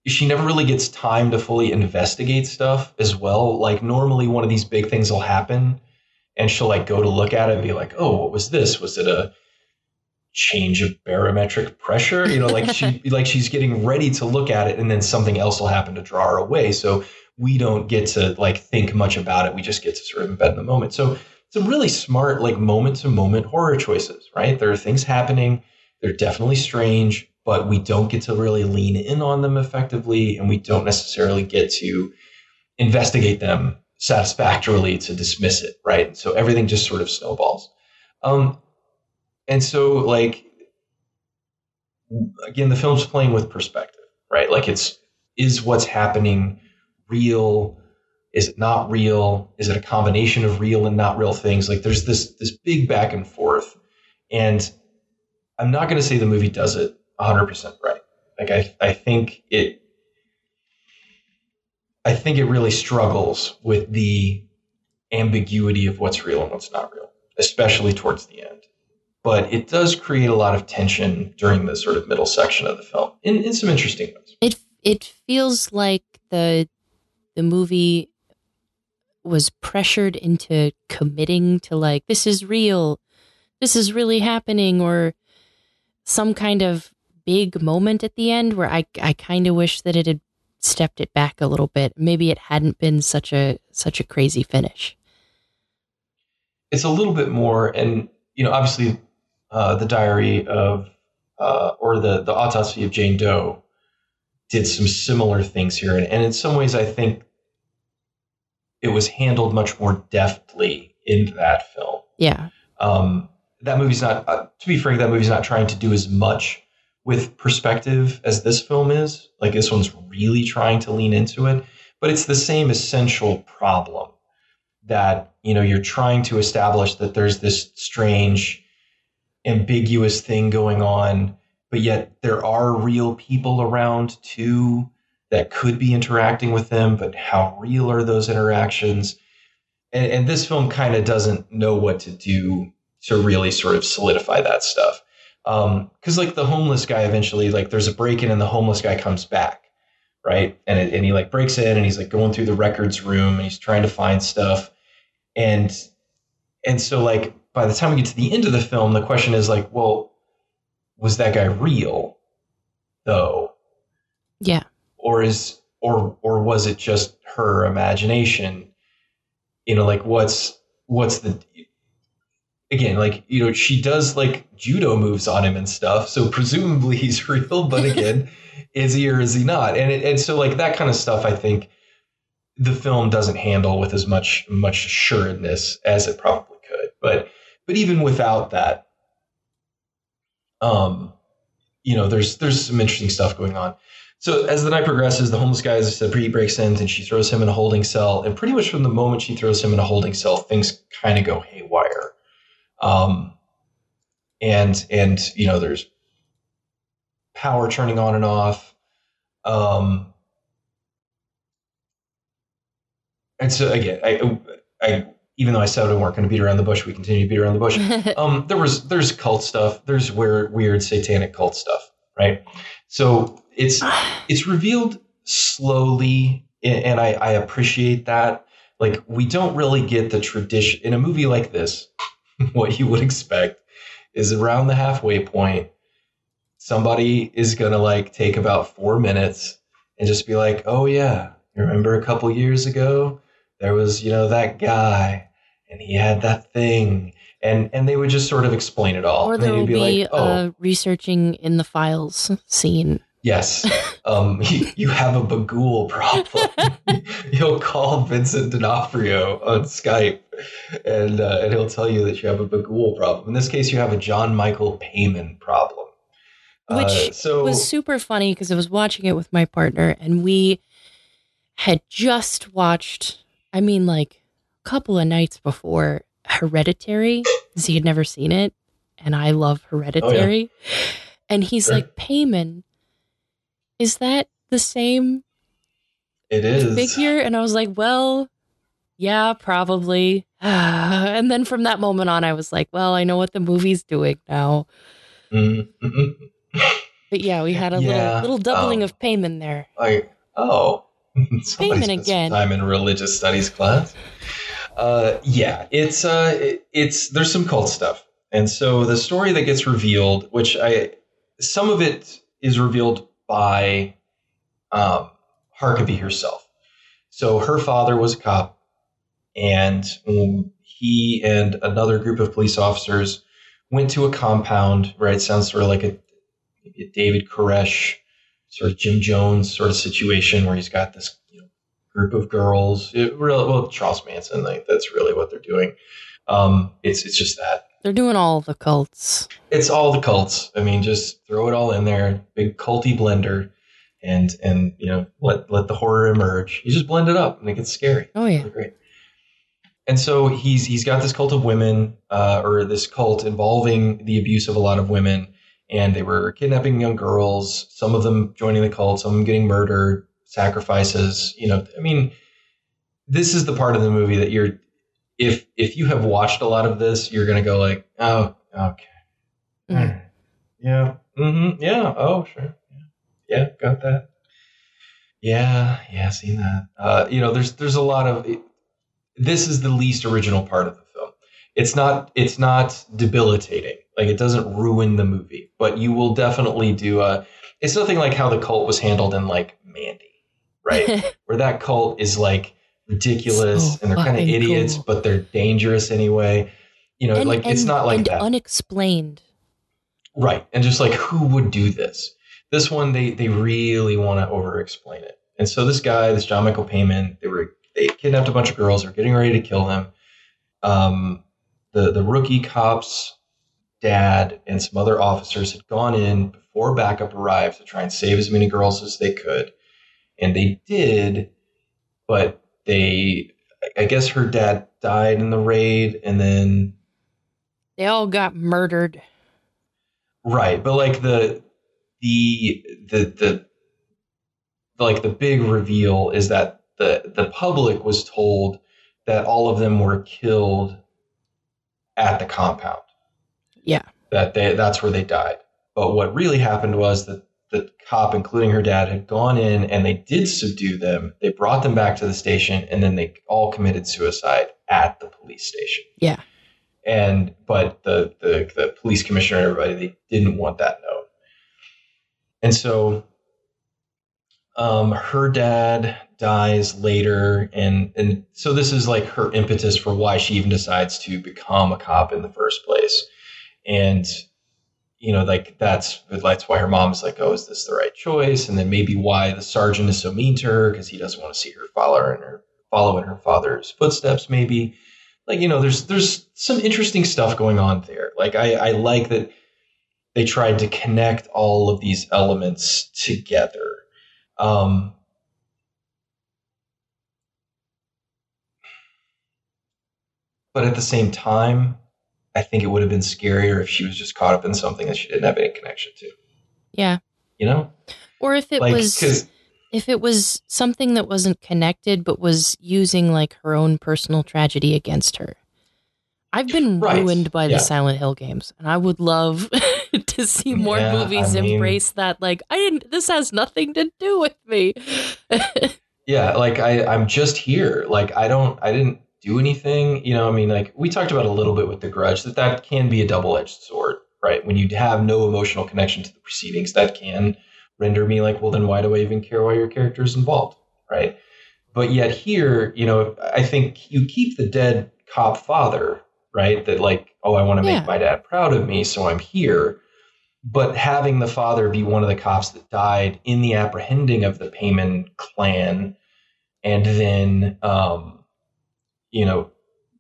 she never really gets time to fully investigate stuff as well. Like normally one of these big things will happen and she'll like go to look at it and be like, "Oh, what was this? Was it a change of barometric pressure?" You know, like she like she's getting ready to look at it and then something else will happen to draw her away. So we don't get to like think much about it. We just get to sort of embed in the moment. So some really smart like moment to moment horror choices, right? There are things happening. They're definitely strange, but we don't get to really lean in on them effectively, and we don't necessarily get to investigate them satisfactorily to dismiss it, right? So everything just sort of snowballs. Um, and so, like, again, the film's playing with perspective, right? Like, it's is what's happening real? Is it not real? Is it a combination of real and not real things? Like, there's this this big back and forth, and I'm not going to say the movie does it 100% right. Like, I I think it I think it really struggles with the ambiguity of what's real and what's not real, especially towards the end. But it does create a lot of tension during the sort of middle section of the film in, in some interesting ways. It it feels like the the movie was pressured into committing to like this is real, this is really happening, or some kind of big moment at the end where I I kind of wish that it had stepped it back a little bit. Maybe it hadn't been such a such a crazy finish. It's a little bit more, and you know, obviously, uh, the diary of uh, or the the autopsy of Jane Doe did some similar things here, and, and in some ways, I think it was handled much more deftly in that film. Yeah. Um, that movie's not, uh, to be frank, that movie's not trying to do as much with perspective as this film is. Like this one's really trying to lean into it, but it's the same essential problem that, you know, you're trying to establish that there's this strange, ambiguous thing going on, but yet there are real people around too that could be interacting with them, but how real are those interactions? And, and this film kind of doesn't know what to do to really sort of solidify that stuff. Because um, like the homeless guy eventually, like there's a break in and the homeless guy comes back, right? And it, and he like breaks in and he's like going through the records room and he's trying to find stuff, and and so like by the time we get to the end of the film, the question is like, well, was that guy real, though? Yeah or is or or was it just her imagination you know like what's what's the again like you know she does like judo moves on him and stuff so presumably he's real but again is he or is he not and it, and so like that kind of stuff i think the film doesn't handle with as much much assuredness as it probably could but but even without that um you know there's there's some interesting stuff going on so as the night progresses, the homeless guy, as I said, he breaks in and she throws him in a holding cell. And pretty much from the moment she throws him in a holding cell, things kind of go haywire. Um, and and you know, there's power turning on and off. Um, and so again, I, I even though I said we weren't going to beat around the bush, we continue to beat around the bush. um, there was there's cult stuff. There's weird weird satanic cult stuff, right? So it's it's revealed slowly and I, I appreciate that like we don't really get the tradition in a movie like this what you would expect is around the halfway point somebody is gonna like take about four minutes and just be like oh yeah remember a couple years ago there was you know that guy and he had that thing and and they would just sort of explain it all. Or there will you'd be, like, oh, a researching in the files scene Yes. Um, you, you have a Bughuul problem. You'll call Vincent D'Onofrio on Skype, and uh, and he'll tell you that you have a Bughuul problem. In this case, you have a John Michael Paymon problem. Which uh, so, was super funny because I was watching it with my partner, and we had just watched. I mean, like a couple of nights before Hereditary, because he had never seen it, and I love Hereditary. Oh, yeah. And he's sure. like, Paymon is that the same it is. figure? And i was like well yeah probably. And then from that moment on i was like well i know what the movie's doing now. Mm-hmm. but yeah we had a yeah, little little doubling um, of Paymon there. Like oh Paymon again time in religious studies class. Uh yeah it's uh it, it's there's some cult stuff. And so the story that gets revealed which i some of it is revealed by um, Harkavy herself. So her father was a cop, and he and another group of police officers went to a compound. Right, sounds sort of like a, a David Koresh, sort of Jim Jones sort of situation where he's got this you know, group of girls. It really, well, Charles Manson, like that's really what they're doing. Um, it's it's just that they're doing all the cults. It's all the cults. I mean, just throw it all in there, big culty blender, and and you know let let the horror emerge. You just blend it up, and it gets scary. Oh yeah, great. And so he's he's got this cult of women, uh, or this cult involving the abuse of a lot of women, and they were kidnapping young girls. Some of them joining the cult, some of them getting murdered, sacrifices. You know, I mean, this is the part of the movie that you're if if you have watched a lot of this, you're gonna go like, oh, okay, mm. yeah, mm-hmm, yeah, oh, sure, yeah, yeah, got that, yeah, yeah, seen that. Uh, you know, there's there's a lot of this is the least original part of the film. It's not it's not debilitating, like it doesn't ruin the movie, but you will definitely do a. It's nothing like how the cult was handled in like Mandy, right? Where that cult is like ridiculous so and they're kind of idiots, cool. but they're dangerous anyway. You know, and, like and, it's not like that. Unexplained. Right. And just like who would do this? This one they they really want to over explain it. And so this guy, this John Michael Paymon, they were they kidnapped a bunch of girls, they're getting ready to kill them. Um the the rookie cops dad and some other officers had gone in before backup arrived to try and save as many girls as they could. And they did, but they I guess her dad died in the raid and then they all got murdered. Right, but like the the the the like the big reveal is that the the public was told that all of them were killed at the compound. Yeah. That they that's where they died. But what really happened was that the cop, including her dad, had gone in and they did subdue them. They brought them back to the station, and then they all committed suicide at the police station. Yeah. And but the the, the police commissioner and everybody they didn't want that known. And so um, her dad dies later, and and so this is like her impetus for why she even decides to become a cop in the first place. And you know, like that's that's why her mom's like, oh, is this the right choice? And then maybe why the sergeant is so mean to her because he doesn't want to see her follow in her follow in her father's footsteps. Maybe, like you know, there's there's some interesting stuff going on there. Like I, I like that they tried to connect all of these elements together. Um, but at the same time, I think it would have been scarier if she was just caught up in something that she didn't have any connection to. Yeah. You know? Or if it like, was if it was something that wasn't connected but was using like her own personal tragedy against her. I've been right. ruined by yeah. the Silent Hill games and I would love to see more yeah, movies I mean, embrace that like I didn't this has nothing to do with me. yeah, like I I'm just here. Like I don't I didn't do anything. You know, I mean, like we talked about a little bit with the grudge that that can be a double edged sword, right? When you have no emotional connection to the proceedings, that can render me like, well, then why do I even care why your character is involved, right? But yet here, you know, I think you keep the dead cop father, right? That like, oh, I want to make yeah. my dad proud of me, so I'm here. but having the father be one of the cops that died in the apprehending of the Paymon clan, and then um, you know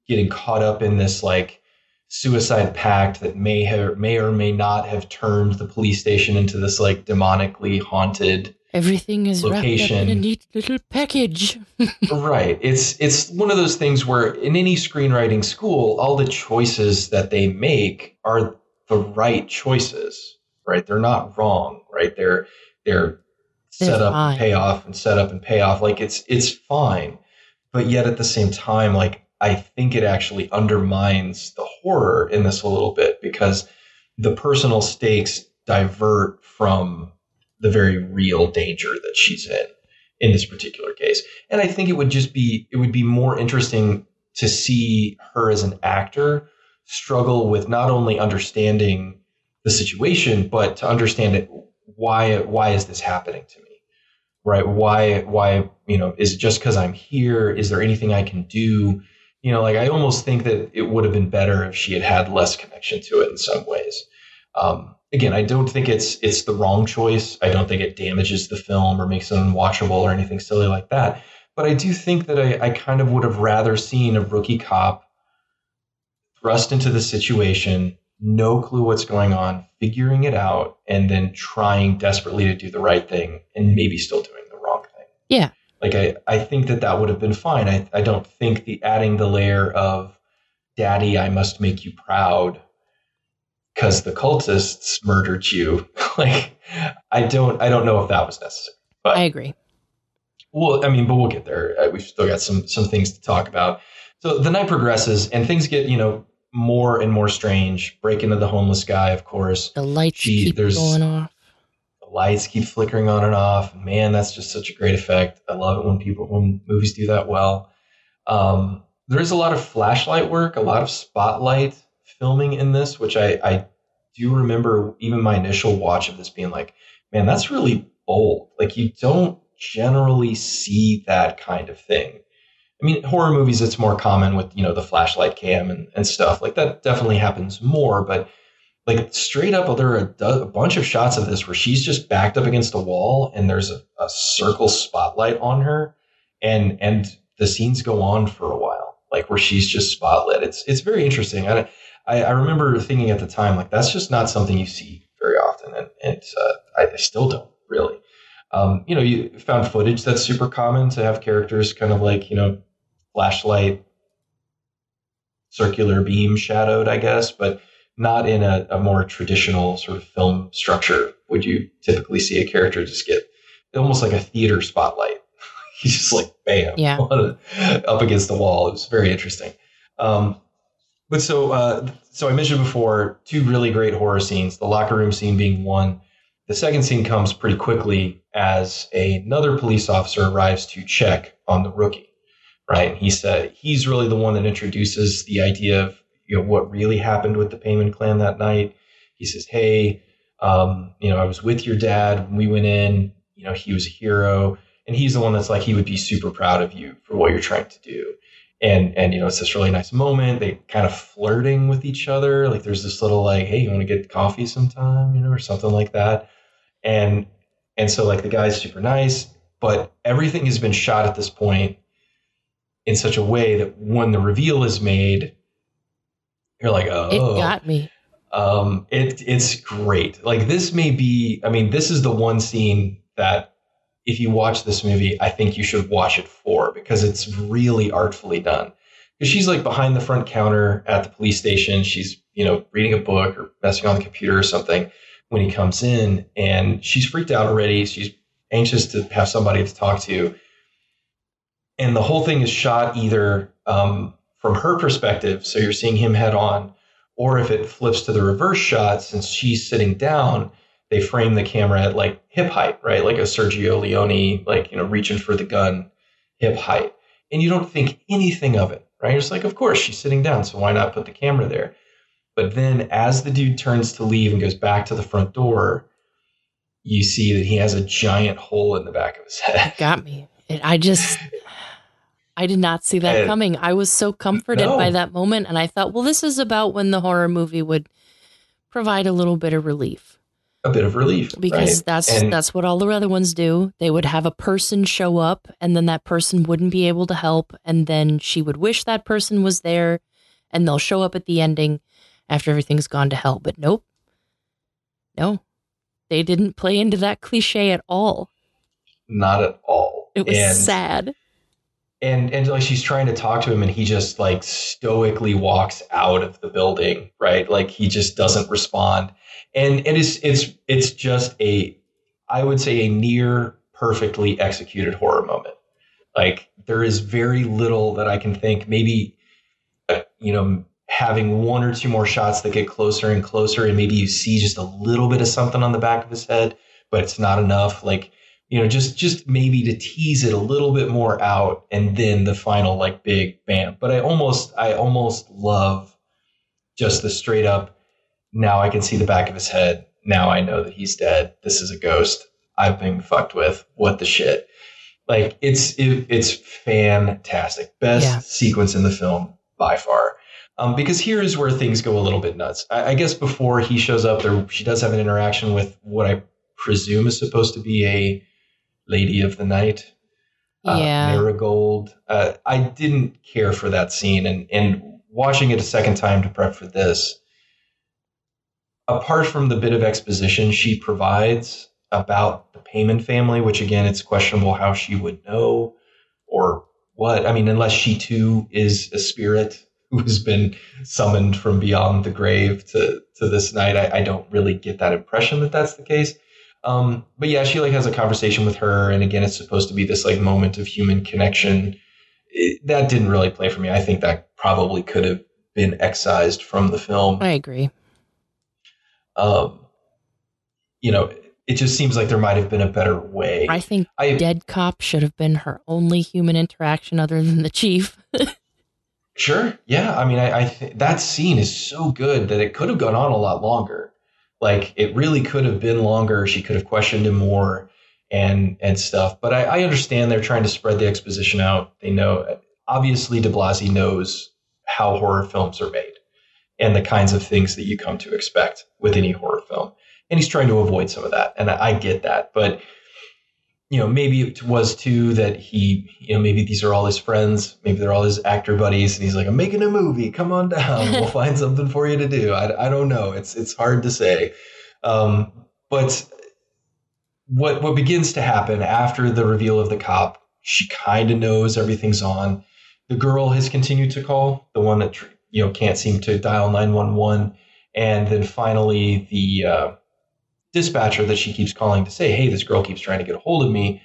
getting caught up in this like suicide pact that may have may or may not have turned the police station into this like demonically haunted everything is location. wrapped up in a neat little package. Right. It's it's one of those things where in any screenwriting school all the choices that they make are the right choices right? They're not wrong right? They're they're, They're set up fine. and pay off and set up and pay off. Like it's it's fine but yet at the same time like i think it actually undermines the horror in this a little bit because the personal stakes divert from the very real danger that she's in in this particular case. And i think it would just be it would be more interesting to see her as an actor struggle with not only understanding the situation but to understand it why why is this happening to me right? Why why you know is it just because i'm here? Is there anything i can do? You know like i almost think that it would have been better if she had had less connection to it in some ways. Um, again i don't think it's it's the wrong choice. I don't think it damages the film or makes it unwatchable or anything silly like that. But i do think that i, I kind of would have rather seen a rookie cop thrust into the situation no clue what's going on figuring it out and then trying desperately to do the right thing and maybe still doing the wrong thing Yeah. like i, I think that that would have been fine I, I don't think the adding the layer of daddy i must make you proud because the cultists murdered you like i don't i don't know if that was necessary but i agree well, I mean, but we'll get there. Uh, We've still got some some things to talk about. So the night progresses, and things get you know more and more strange. Break into the homeless guy, of course. the lights Gee, keep there's- going off The lights keep flickering on and off. Man, that's just such a great effect. I love it when people when movies do that well. Um, there is a lot of flashlight work, a lot of spotlight filming in this, which I, I do remember. Even my initial watch of this being like, man, that's really bold. Like you don't generally see that kind of thing. I mean, horror movies, it's more common with, you know, the flashlight cam and, and stuff. Like that definitely happens more, but like straight up, there are a, do- a bunch of shots of this where she's just backed up against a wall and there's a, a circle spotlight on her and, and the scenes go on for a while, like where she's just spotlit. It's, it's very interesting. I, I, I remember thinking at the time, like, that's just not something you see very often. And, and uh, I, I still don't really. Um, you know, you found footage that's super common to have characters kind of like, you know, flashlight, circular beam shadowed, I guess, but not in a, a more traditional sort of film structure would you typically see a character just get almost like a theater spotlight. He's just like bam, Yeah. up against the wall. It was very interesting. Um, but so, uh, so I mentioned before two really great horror scenes. The locker room scene being one. The second scene comes pretty quickly as another police officer arrives to check on the rookie. Right? He said he's really the one that introduces the idea of you know what really happened with the Paymon clan that night. He says, "Hey, um, you know, I was with your dad when we went in. You know, he was a hero." And he's the one that's like, he would be super proud of you for what you're trying to do and and you know it's this really nice moment they kind of flirting with each other like there's this little like hey you want to get coffee sometime you know or something like that and and so like the guy's super nice but everything has been shot at this point in such a way that when the reveal is made you're like oh it got me um, it it's great. Like this may be. I mean, this is the one scene that if you watch this movie, I think you should watch it for because it's really artfully done. Because she's like behind the front counter at the police station. She's you know reading a book or messing on the computer or something when he comes in, and she's freaked out already. She's anxious to have somebody to talk to, and the whole thing is shot either um, from her perspective, so you're seeing him head on or if it flips to the reverse shot, since she's sitting down, they frame the camera at like hip height, right? Like a Sergio Leone, like, you know, reaching for the gun hip height. And you don't think anything of it, right? You're like, of course, she's sitting down, so why not put the camera there? But then as the dude turns to leave and goes back to the front door, you see that he has a giant hole in the back of his head. It got me. It, I just, I did not see that And- coming. I was so comforted No. by that moment. And I thought, well, this is about when the horror movie would provide a little bit of relief. a bit of relief because right? that's And- that's what all the other ones do. They would have a person show up and then that person wouldn't be able to help and then she would wish that person was there and they'll show up at the ending after everything's gone to hell. But nope. No. They didn't play into that cliche at all. not at all. It was and, sad. And and like she's trying to talk to him and he just like stoically walks out of the building right? Like he just doesn't respond. And and it's it's it's just a i would say a near perfectly executed horror moment. Like there is very little that i can think maybe uh, you know having one or two more shots that get closer and closer and maybe you see just a little bit of something on the back of his head but it's not enough. Like you know just just maybe to tease it a little bit more out and then the final like big bam. But i almost i almost love just the straight up now i can see the back of his head. Now i know that he's dead. This is a ghost i've been fucked with. What the shit? Like it's it, it's fantastic. Best Yeah. sequence in the film by far. Um, because here is where things go a little bit nuts. I, I guess before he shows up there she does have an interaction with what i presume is supposed to be a lady of the night uh, yeah. marigold uh, i didn't care for that scene and and watching it a second time to prep for this apart from the bit of exposition she provides about the Paymon family which again it's questionable how she would know or what i mean unless she too is a spirit who has been summoned from beyond the grave to to this night i, I don't really get that impression that that's the case um, but yeah, she like has a conversation with her, and again, it's supposed to be this like moment of human connection. It, that didn't really play for me. I think that probably could have been excised from the film. I agree. Um, you know, it just seems like there might have been a better way. I think I Dead Cop should have been her only human interaction other than the chief. sure, yeah. I mean, I, I th- that scene is so good that it could have gone on a lot longer. Like it really could have been longer. She could have questioned him more and and stuff. But I, I understand they're trying to spread the exposition out. They know obviously DiBlasi knows how horror films are made and the kinds of things that you come to expect with any horror film. And he's trying to avoid some of that. And I, I get that. But you know, maybe it was too that he, you know, maybe these are all his friends, maybe they're all his actor buddies, and he's like, "I'm making a movie. Come on down. We'll find something for you to do." I, I don't know. It's it's hard to say, um, but what what begins to happen after the reveal of the cop, she kind of knows everything's on. The girl has continued to call, the one that you know can't seem to dial nine one one, and then finally the uh, dispatcher that she keeps calling to say, "Hey, this girl keeps trying to get a hold of me."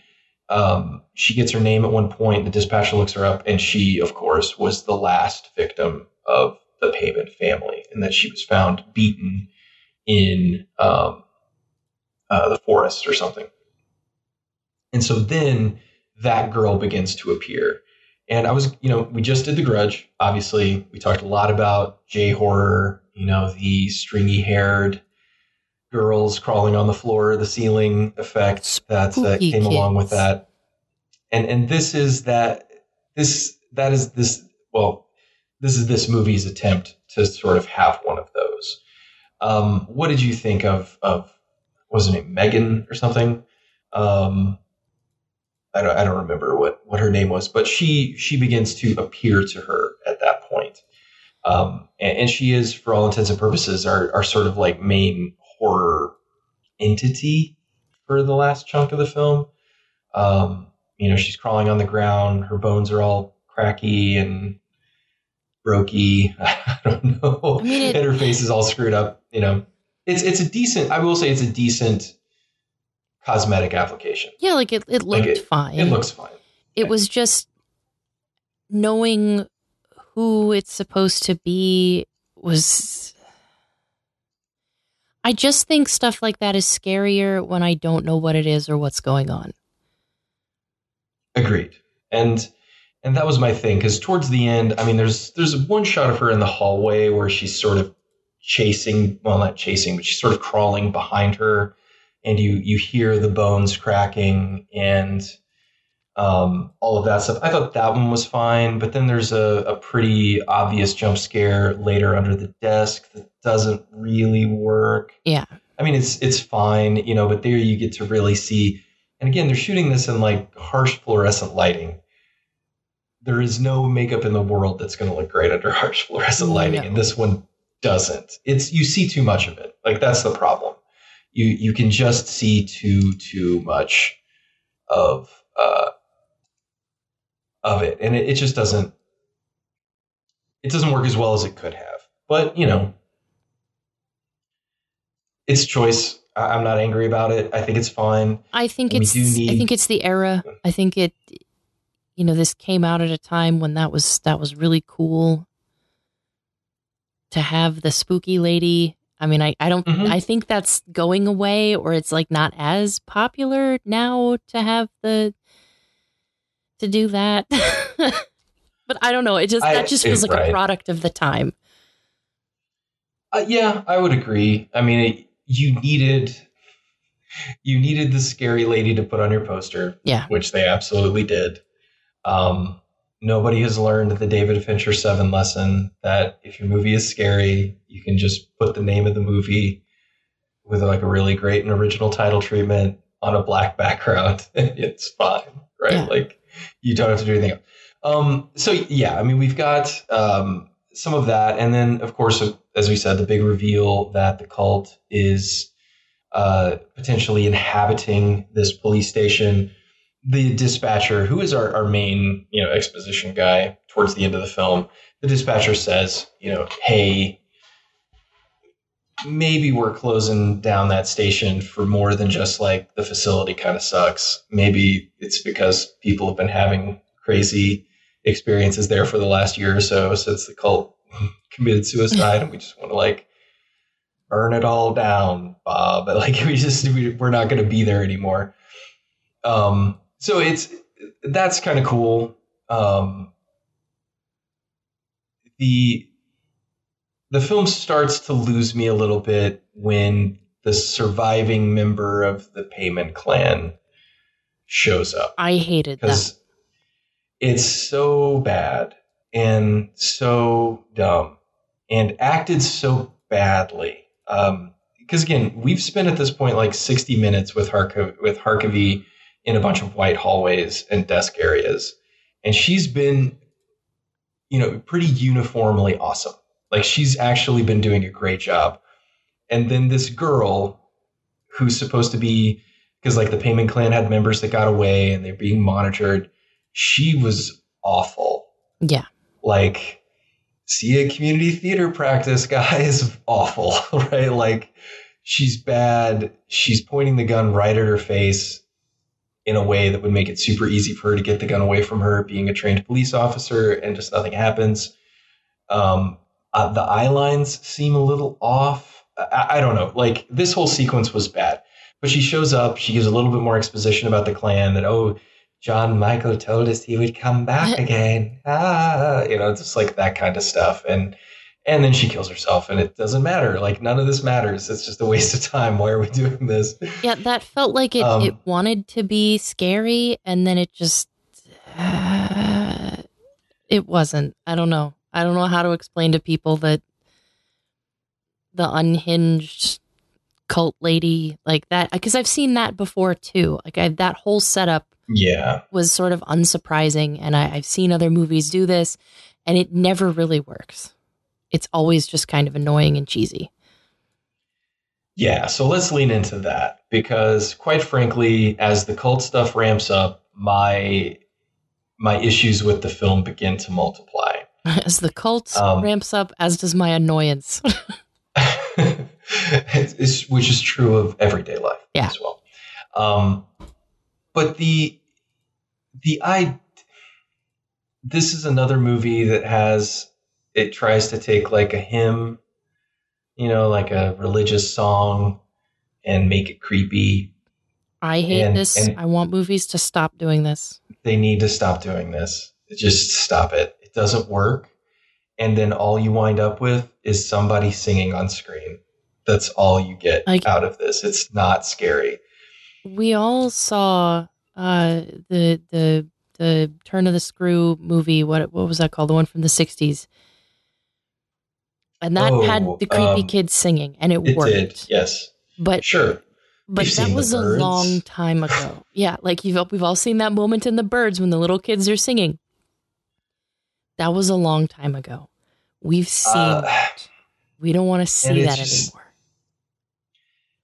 Um, she gets her name at one point. The dispatcher looks her up, and she, of course, was the last victim of the Paymon family, and that she was found beaten in um, uh, the forest or something. And so then that girl begins to appear. And I was, you know, we just did The Grudge. Obviously, we talked a lot about J horror, you know, the stringy haired girls crawling on the floor, the ceiling effect that, came along with that. And and this is that this that is this well, this is this movie's attempt to sort of have one of those. Um, what did you think of of was her name Megan or something? Um, I don't I don't remember what what her name was, but she she begins to appear to her at that point. Um, and, and she is, for all intents and purposes, our, our sort of like main horror entity for the last chunk of the film. Um, you know, she's crawling on the ground. Her bones are all cracky and brokey. I don't know. I mean, it- and her face is all screwed up. You know, it's it's a decent. I will say it's a decent cosmetic application. Yeah, like it, it Like looked it- fine. It looks fine. it was just knowing who it's supposed to be was I just think stuff like that is scarier when I don't know what it is or what's going on. Agreed. And and that was my thing because towards the end, I mean, there's there's one shot of her in the hallway where she's sort of chasing, well, not chasing, but she's sort of crawling behind her, and you you hear the bones cracking and um, all of that stuff. I thought that one was fine, but then there's a, a pretty obvious jump scare later under the desk that doesn't really work. Yeah. I mean, it's it's fine, you know, but there you get to really see. And again, they're shooting this in like harsh fluorescent lighting. There is no makeup in the world that's going to look great under harsh fluorescent lighting, No. and this one doesn't. It's you see too much of it. Like that's the problem. You you can just see too too much of uh, of it, and it, it just doesn't. It doesn't work as well as it could have. But you know, it's choice. I- I'm not angry about it. I think it's fine. I think it's need- I think it's the era. I think it you know, this came out at a time when that was that was really cool to have the spooky lady. I mean, I, I don't Mhm. I think that's going away or it's like not as popular now to have the to do that. but I don't know. It just I- that just feels like right. a product of the time. Uh, yeah, I would agree. I mean, it, you needed you needed the scary lady to put on your poster, Yeah. which they absolutely did. Um, nobody has learned the David Fincher Seven lesson that if your movie is scary, you can just put the name of the movie with like a really great and original title treatment on a black background. it's fine, right? Yeah. Like you don't have to do anything else. Um, so yeah, I mean, we've got um, some of that, and then of course, as we said, the big reveal that the cult is uh, potentially inhabiting this police station. The dispatcher, who is our, our main, you know, exposition guy towards the end of the film, the dispatcher says, you know, hey, maybe we're closing down that station for more than just like the facility kind of sucks. Maybe it's because people have been having crazy experiences there for the last year or so since the cult committed suicide and we just want to like burn it all down bob. Like we just we, we're not going to be there anymore. Um so it's that's kind of cool. Um the the film starts to lose me a little bit when the surviving member of the Paymon clan shows up I hated that. because it's so bad and so dumb and acted so badly. Um, because again, we've spent at this point like 60 minutes with Hark- with Harkavy in a bunch of white hallways and desk areas, and she's been, you know, pretty uniformly awesome. Like she's actually been doing a great job. And then this girl, who's supposed to be because like the Paymon clan had members that got away and they're being monitored. She was awful. yeah. Like, see a community theater practice, guy is awful, right? Like, she's bad. She's pointing the gun right at her face in a way that would make it super easy for her to get the gun away from her, being a trained police officer, and just nothing happens. Um, uh, the eye lines seem a little off. I, I don't know. Like, this whole sequence was bad. But she shows up. She gives a little bit more exposition about the clan that, oh, John Michael told us he would come back again. Ah, you know, just like that kind of stuff. And and then she kills herself, and it doesn't matter. Like none of this matters. It's just a waste of time. Why are we doing this? Yeah, that felt like it, Um, it wanted to be scary, and then it just it wasn't. I don't know. I don't know how to explain to people that the unhinged cult lady like that because I've seen that before too. Like I, that whole setup Yeah, was sort of unsurprising, and I, I've seen other movies do this, and it never really works. It's always just kind of annoying and cheesy. yeah. So let's lean into that because, quite frankly, as the cult stuff ramps up, my my issues with the film begin to multiply. As the cult Um, ramps up, as does my annoyance. It's- it's- which is true of everyday life Yeah. as well. Um, but the the I this is another movie that has it tries to take like a hymn, you know, like a religious song, and make it creepy. I hate And- this. and- I want movies to stop doing this. They need to stop doing this. Just stop it. Doesn't work. And then all you wind up with is somebody singing on screen. That's all you get Like- out of this. It's not scary. We all saw uh, the the the Turn of the Screw movie. What what was that called? The one from the '60s. And that Oh, had the creepy um, kids singing, and it, It worked. did, yes. But sure. but We've that was a long time ago. Yeah, like you've we've all seen that moment in the birds when the little kids are singing. That was a long time ago. We've seen Uh, that. We don't want to see that just- anymore.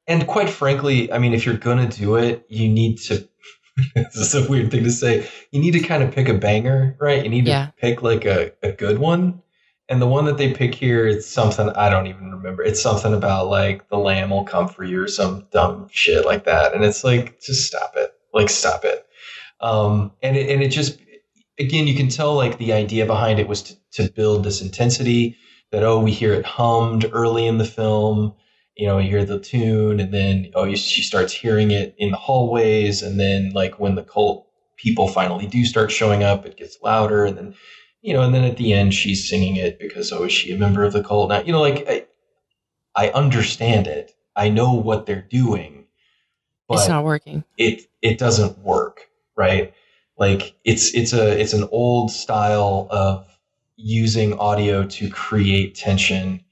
And quite frankly, I mean, if you're gonna do it, you need to. this is a weird thing to say. You need to kind of pick a banger, right? You need to pick like a, a good one. And the one that they pick here, it's something I don't even remember. It's something about like the lamb will come for you or some dumb shit like that. And it's like, just stop it. Like, stop it. Um, and it, and it just, again, you can tell like the idea behind it was to, to build this intensity that, oh, we hear it hummed early in the film. You know, you hear the tune and then, oh, you, she starts hearing it in the hallways. And then like when the cult people finally do start showing up, it gets louder. And then, you know, and then at the end, she's singing it because, oh, is she a member of the cult now? You know, like I, I understand it. I know what they're doing, but it's not working. it it doesn't work, right? Like it's it's a it's an old style of using audio to create tension,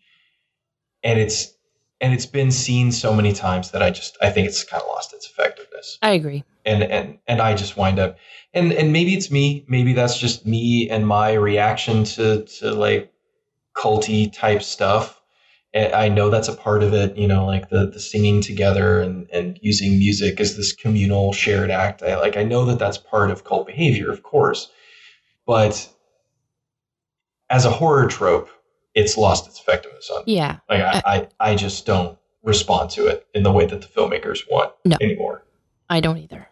and it's and it's been seen so many times that I just I think it's kind of lost its effectiveness. I agree. and and and I just wind up and and maybe it's me maybe that's just me and my reaction to to like culty type stuff and I know that's a part of it you know like the the singing together and and using music as this communal shared act I like I know that that's part of cult behavior of course but as a horror trope it's lost its effectiveness on me. Yeah. like I, I I just don't respond to it in the way that the filmmakers want No. anymore I don't either.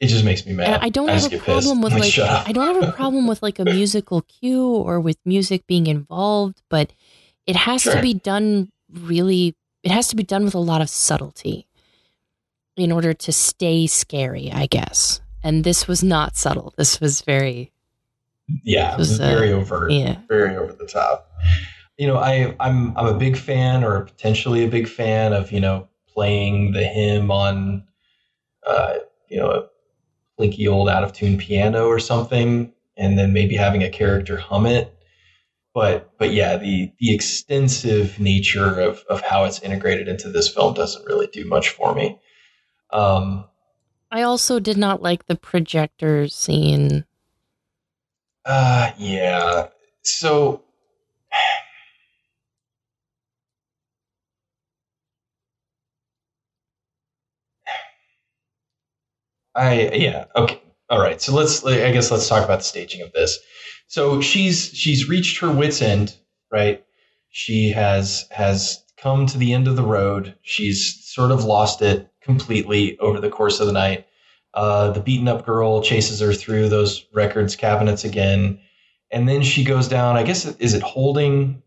it just makes me mad. And I don't just have a get pissed. problem with I'm like. I don't have a problem with like a musical cue or with music being involved, but it has to be done really it has to be done with a lot of subtlety in order to stay scary, I guess. And this was not subtle. This was very yeah, was was, uh, very overt, yeah. very over the top. You know, I I'm I'm a big fan, or potentially a big fan of you know playing the hymn on, uh, you know, a plinky old out of tune piano or something, and then maybe having a character hum it. But but yeah, the the extensive nature of of how it's integrated into this film doesn't really do much for me. Um, I also did not like the projector scene. Uh, yeah. So I yeah, okay. All right. So let's I guess let's talk about the staging of this. So she's she's reached her wits end, right? She has has come to the end of the road. She's sort of lost it completely over the course of the night. Uh, the beaten up girl chases her through those records cabinets again, and then she goes down. I guess is it holding?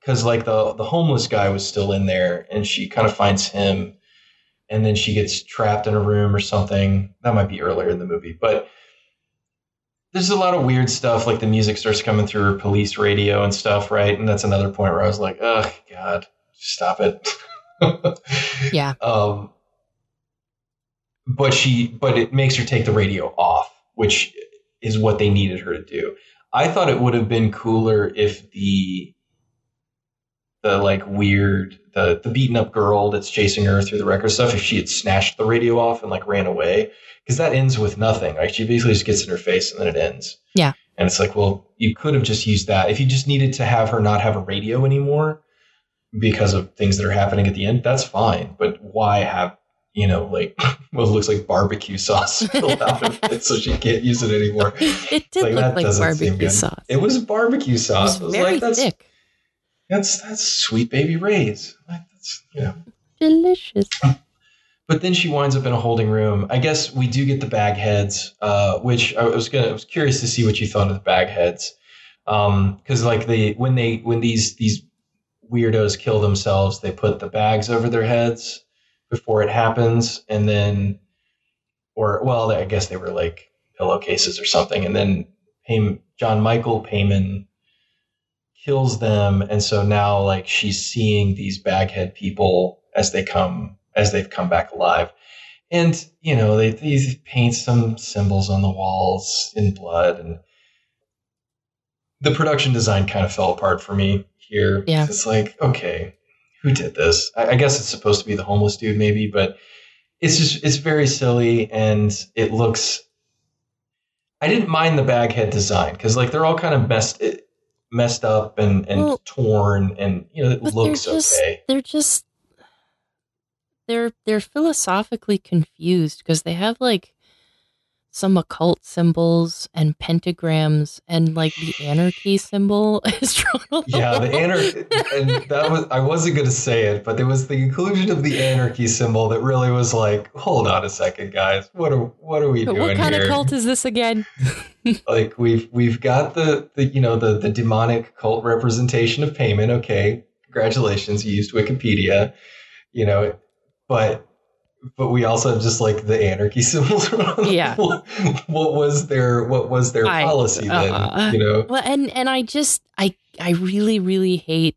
Because like the the homeless guy was still in there, and she kind of finds him, and then she gets trapped in a room or something. That might be earlier in the movie, but there's a lot of weird stuff. Like the music starts coming through police radio and stuff, right? And that's another point where I was like, "Ugh, God, stop it." Yeah. Um, but she, but it makes her take the radio off, which is what they needed her to do. I thought it would have been cooler if the the like weird the the beaten up girl that's chasing her through the record stuff if she had snatched the radio off and like ran away because that ends with nothing. Like she basically just gets in her face and then it ends. Yeah. and it's like well you could have just used that. If you just needed to have her not have a radio anymore because of things that are happening at the end that's fine. But why have you know like what looks like barbecue sauce spilled out of it so she can't use it anymore? It did Like, look like barbecue sauce. it was barbecue It sauce was I was very like that's thick. That's that's sweet baby Ray's. Like, that's you know. Delicious. But then she winds up in a holding room. I guess we do get the bag heads, uh, which I was gonna. I was curious to see what you thought of the bag heads, because like they when they when these these weirdos kill themselves, they put the bags over their heads before it happens, and then, or well, I guess they were like pillowcases or something, and then John Michael Paymon kills them and so now like she's seeing these baghead people as they come as they've come back alive and you know they, they paint some symbols on the walls in blood and the production design kind of fell apart for me here Yeah. it's like okay who did this? I, I guess it's supposed to be the homeless dude, maybe, but it's just it's very silly and it looks. I didn't mind the baghead design because like they're all kind of messed messed up and and Well, torn and you know it looks they're just okay. they're just they're they're philosophically confused because they have like some occult symbols and pentagrams and like the anarchy symbol is drawn Yeah, the anarchy, and that was I wasn't going to say it, but there was the inclusion of the anarchy symbol that really was like, hold on a second, guys, what are what are we But doing what kind here? of cult is this again? like we've we've got the the you know the the demonic cult representation of Paymon. Okay, congratulations, you used Wikipedia, you know, but but we also have just like the anarchy symbols. Yeah. what, what was their what was their I- policy then? uh, you know, Well, and and I just I I really really hate.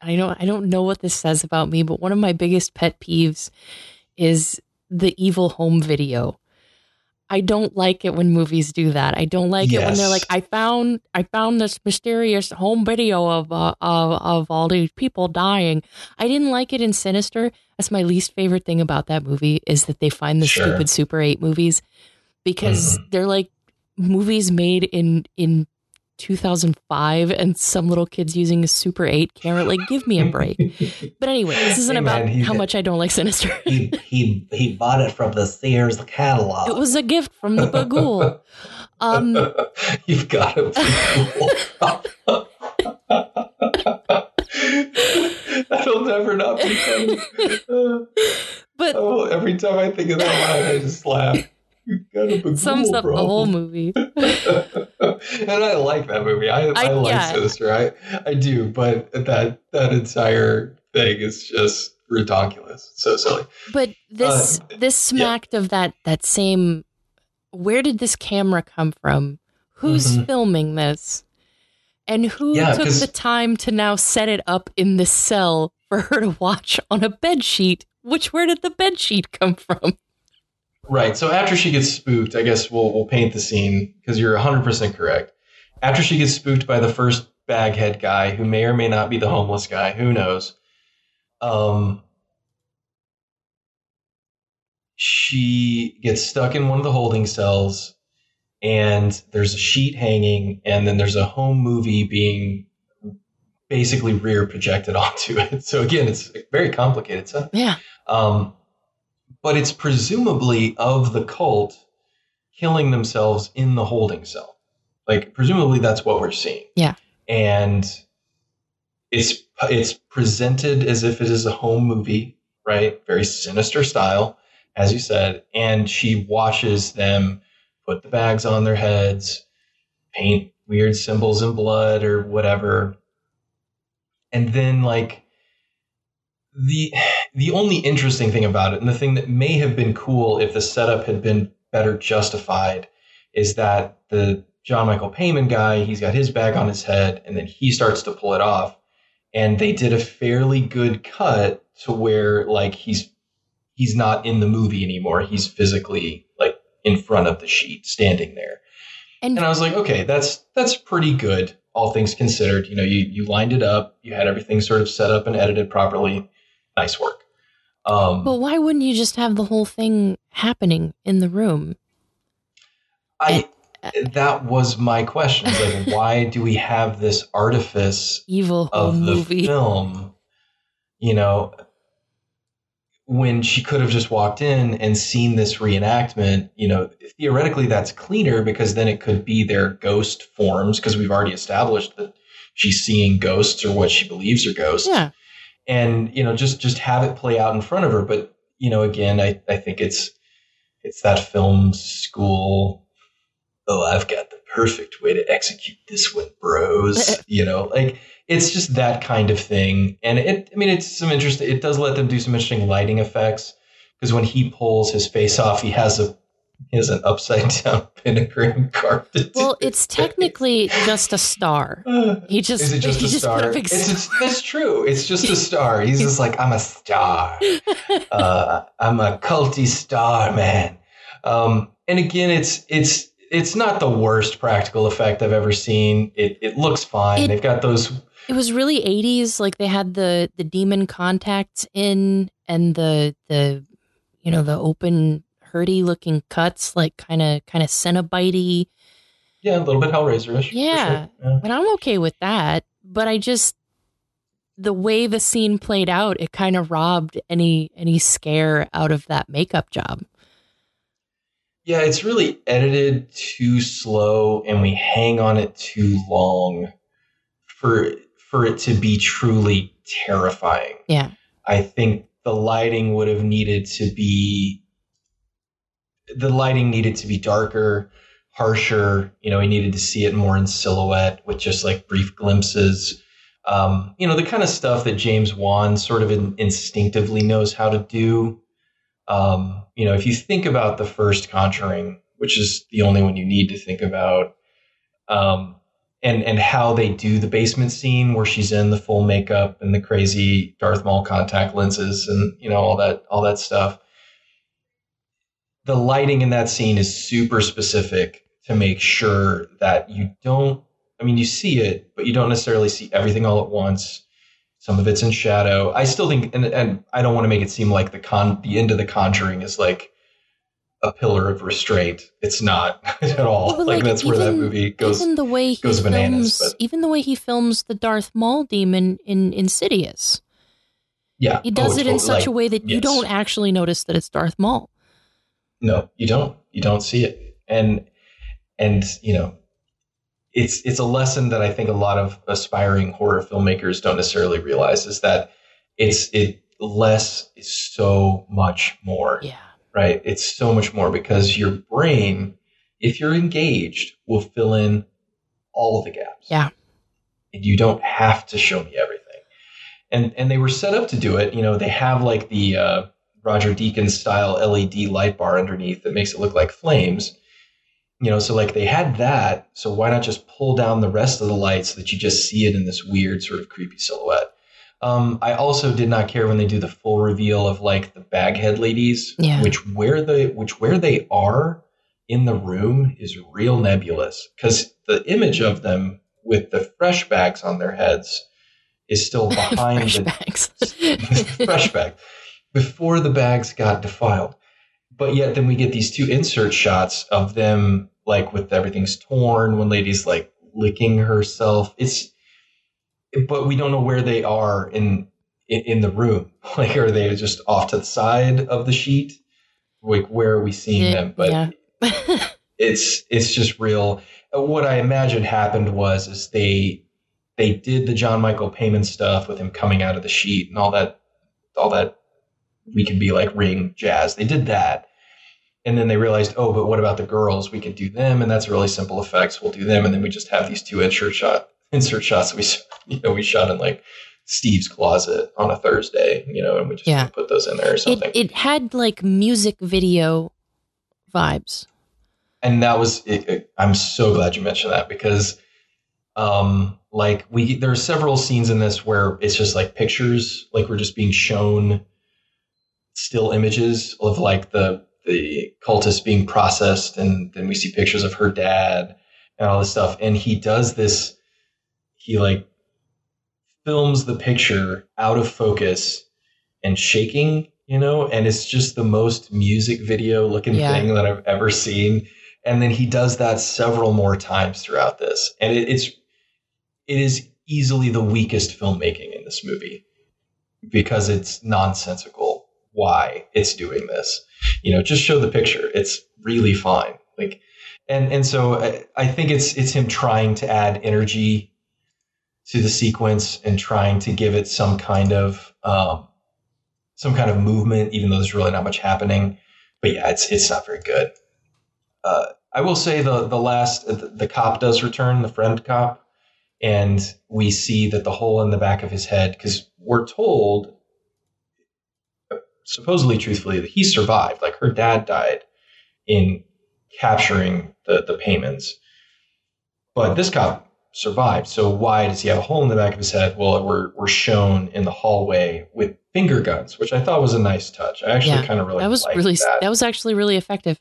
I don't I don't know what this says about me, but one of my biggest pet peeves is the evil home video. I don't like it when movies do that. I don't like it when they're like, I found I found this mysterious home video of uh, of of all these people dying. I didn't like it in Sinister. That's my least favorite thing about that movie is that they find the Sure. stupid Super Eight movies because they're like movies made in in 2005 and some little kids using a Super 8 camera. Like, give me a break. But anyway, this isn't Hey, about man, he- how much I don't like Sinister. he he he bought it from the Sears catalog. it was a gift from the Bughuul. Um, You've got to be cool. That'll never not be funny. But oh, every time I think of that line, I just laugh. You've got a big sums up the whole movie. and I like that movie. I, I, I- like yeah. Sinister. I, I do, but that that entire thing is just ridiculous. So silly. But this Uh, this smacked of that that same. Where did this camera come from? Who's Mhm. filming this? And who Yeah, took the time to now set it up in the cell for her to watch on a bed sheet? Which where did the bed sheet come from? Right. So after she gets spooked, I guess we'll we'll paint the scene because you're 100% correct. After she gets spooked by the first baghead guy, who may or may not be the homeless guy, who knows? Um, she gets stuck in one of the holding cells, and there's a sheet hanging, and then there's a home movie being basically rear projected onto it. So again, it's very complicated stuff. Yeah. Um, but it's presumably of the cult killing themselves in the holding cell. Like presumably that's what we're seeing. Yeah. And it's it's presented as if it is a home movie, right? Very sinister style, as you said. And she watches them put the bags on their heads, paint weird symbols in blood or whatever. And then like the the only interesting thing about it, and the thing that may have been cool if the setup had been better justified, is that the John Michael Paymon guy, he's got his bag on his head, and then he starts to pull it off, and they did a fairly good cut to where like he's he's not in the movie anymore. He's physically like in front of the sheet, standing there. And And I was like, okay, that's that's pretty good, all things considered. You know, you you lined it up, you had everything sort of set up and edited properly. Nice work. Um, but why wouldn't you just have the whole thing happening in the room? I that was my question. Like, why do we have this artifice Evil of the movie. film? You know, when she could have just walked in and seen this reenactment. You know, theoretically that's cleaner because then it could be their ghost forms because we've already established that she's seeing ghosts or what she believes are ghosts. Yeah. And you know just just have it play out in front of her. But you know again i i think it's it's that film school oh i've got the perfect way to execute this one bros you know like it's just that kind of thing. And it i mean it's some interesting it does let them do some interesting lighting effects because when he pulls his face off he has a he has an upside down pentagram carved into Well, it's technically just a star. He just Is it just he a just put star? It's, it's, it's true. It's just a star. He's just like, I'm a star. Uh, I'm a culty star, man. Um, and again, it's it's it's not the worst practical effect I've ever seen. It it looks fine. It- They've got those It was really 80s. Like they had the the demon contacts in and the the you know the open hurdy looking cuts, like kind of kind of Cenobite. Yeah, a little bit Hellraiser-ish. Yeah. sure. yeah. But I'm okay with that. But I just the way the scene played out, it kind of robbed any any scare out of that makeup job. Yeah, it's really edited too slow, and we hang on it too long for for it to be truly terrifying. Yeah. I think the lighting would have needed to be the lighting needed to be darker, harsher. You know, we needed to see it more in silhouette with just like brief glimpses. Um, you know, the kind of stuff that James Wan sort of in, instinctively knows how to do. Um, you know, if you think about the first Conjuring, which is the only one you need to think about, um, and and how they do the basement scene where she's in the full makeup and the crazy Darth Maul contact lenses and you know all that all that stuff. The lighting in that scene is super specific to make sure that you don't. I mean, you see it, but you don't necessarily see everything all at once. Some of it's in shadow. I still think, and, and I don't want to make it seem like the con the end of the Conjuring is like a pillar of restraint. It's not at all. Well, but, like, that's where that movie goes. even the way he goes bananas, films, but- even the way he films the Darth Maul demon in Insidious, Yeah, he does Oh, it in totally. such a way that you don't actually notice that it's Darth Maul. No, you don't. You don't see it. And and you know, it's it's a lesson that I think a lot of aspiring horror filmmakers don't necessarily realize is that it's it less is so much more. Yeah, Right? It's so much more because your brain, if you're engaged, will fill in all the gaps. Yeah. And you don't have to show me everything. And and they were set up to do it. You know, they have like the uh, Roger Deakins style LED light bar underneath that makes it look like flames. You know, so like they had that. So why not just pull down the rest of the light so that you just see it in this weird sort of creepy silhouette? Um, I also did not care when they do the full reveal of like the baghead ladies, Yeah. which where the which where they are in the room is real nebulous because the image of them with the fresh bags on their heads is still behind fresh the bags. fresh bag before the bags got defiled. But yet then we get these two insert shots of them like with everything's torn when lady's like licking herself. It's but we don't know where they are in in, in the room. Like are they just off to the side of the sheet? Like where are we seeing them? But yeah. it's it's just real. Uh, What I imagine happened was is they they did the John Michael Paymon stuff with him coming out of the sheet and all that all that we could be like ring jazz. They did that. And then they realized, oh, but what about the girls? We could do them, and that's really simple effects. We'll do them, and then we just have these two insert shot insert shots we you know we shot in like Steve's closet on a Thursday, you know, and we just Yeah. put those in there or it something. it had like music video vibes. and that was it, it- i'm so glad you mentioned that because um like we there are several scenes in this where it's just like pictures like we're just being shown still images of like the the cultist being processed and then we see pictures of her dad and all this stuff. And he does this he like films the picture out of focus and shaking you know? And it's just the most music video looking Yeah. thing that i've ever seen. And then he does that several more times throughout this. And it, it's it is easily the weakest filmmaking in this movie because it's nonsensical why it's doing this. You know just show the picture. It's really fine. Like and and so I, I think it's it's him trying to add energy to the sequence and trying to give it some kind of um, some kind of movement even though there's really not much happening. But yeah it's it's not very good. Uh, I will say the the last the, the cop does return, the friend cop, and we see that the hole in the back of his head because we're told, supposedly truthfully, that he survived. Like her dad died in capturing the the Paymons, but this cop survived. So why does he have a hole in the back of his head? Well, we're we're shown in the hallway with finger guns, which I thought was a nice touch. I actually Yeah, kind of really that was liked really that. that was actually really effective.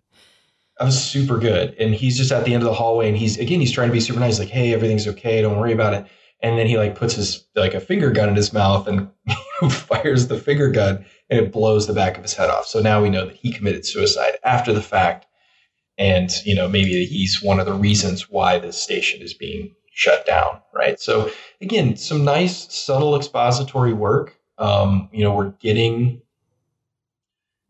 That was super good. And he's just at the end of the hallway and he's again he's trying to be super nice, like, hey, everything's okay, don't worry about it. and then he like puts his like a finger gun in his mouth and fires the finger gun and it blows the back of his head off. So now we know that he committed suicide after the fact. And, you know, maybe he's one of the reasons why this station is being shut down, right? So again, some nice subtle expository work. Um, you know, we're getting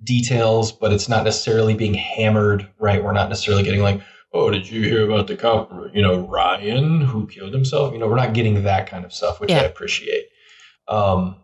details, but it's not necessarily being hammered, right? We're not necessarily getting like, oh, did you hear about the cop, you know, Ryan who killed himself? You know, we're not getting that kind of stuff, which Yeah. I appreciate. Um,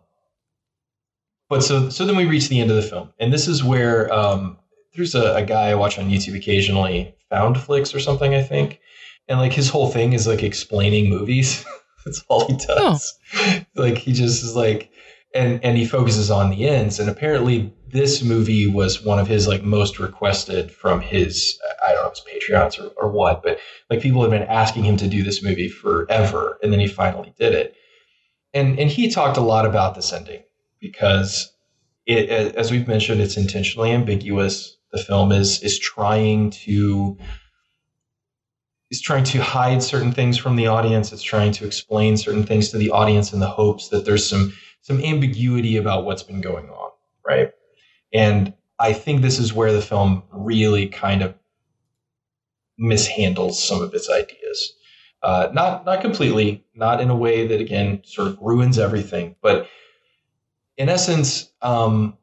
but so so then we reach the end of the film, and this is where um, there's a, a guy I watch on YouTube occasionally, Foundflix or something, I think, and like his whole thing is like explaining movies. That's all he does. Like he just is like, and and he focuses on the ends, and apparently this movie was one of his like most requested from his I don't know his Patreons or, or what, but like people have been asking him to do this movie forever, and then he finally did it. And and he talked a lot about this ending because it, as we've mentioned, it's intentionally ambiguous. The film is is trying to is trying to hide certain things from the audience. It's trying to explain certain things to the audience in the hopes that there's some some ambiguity about what's been going on, right? And I think this is where the film really kind of mishandles some of its ideas. Uh, not not completely, not in a way that again sort of ruins everything, but in essence, um,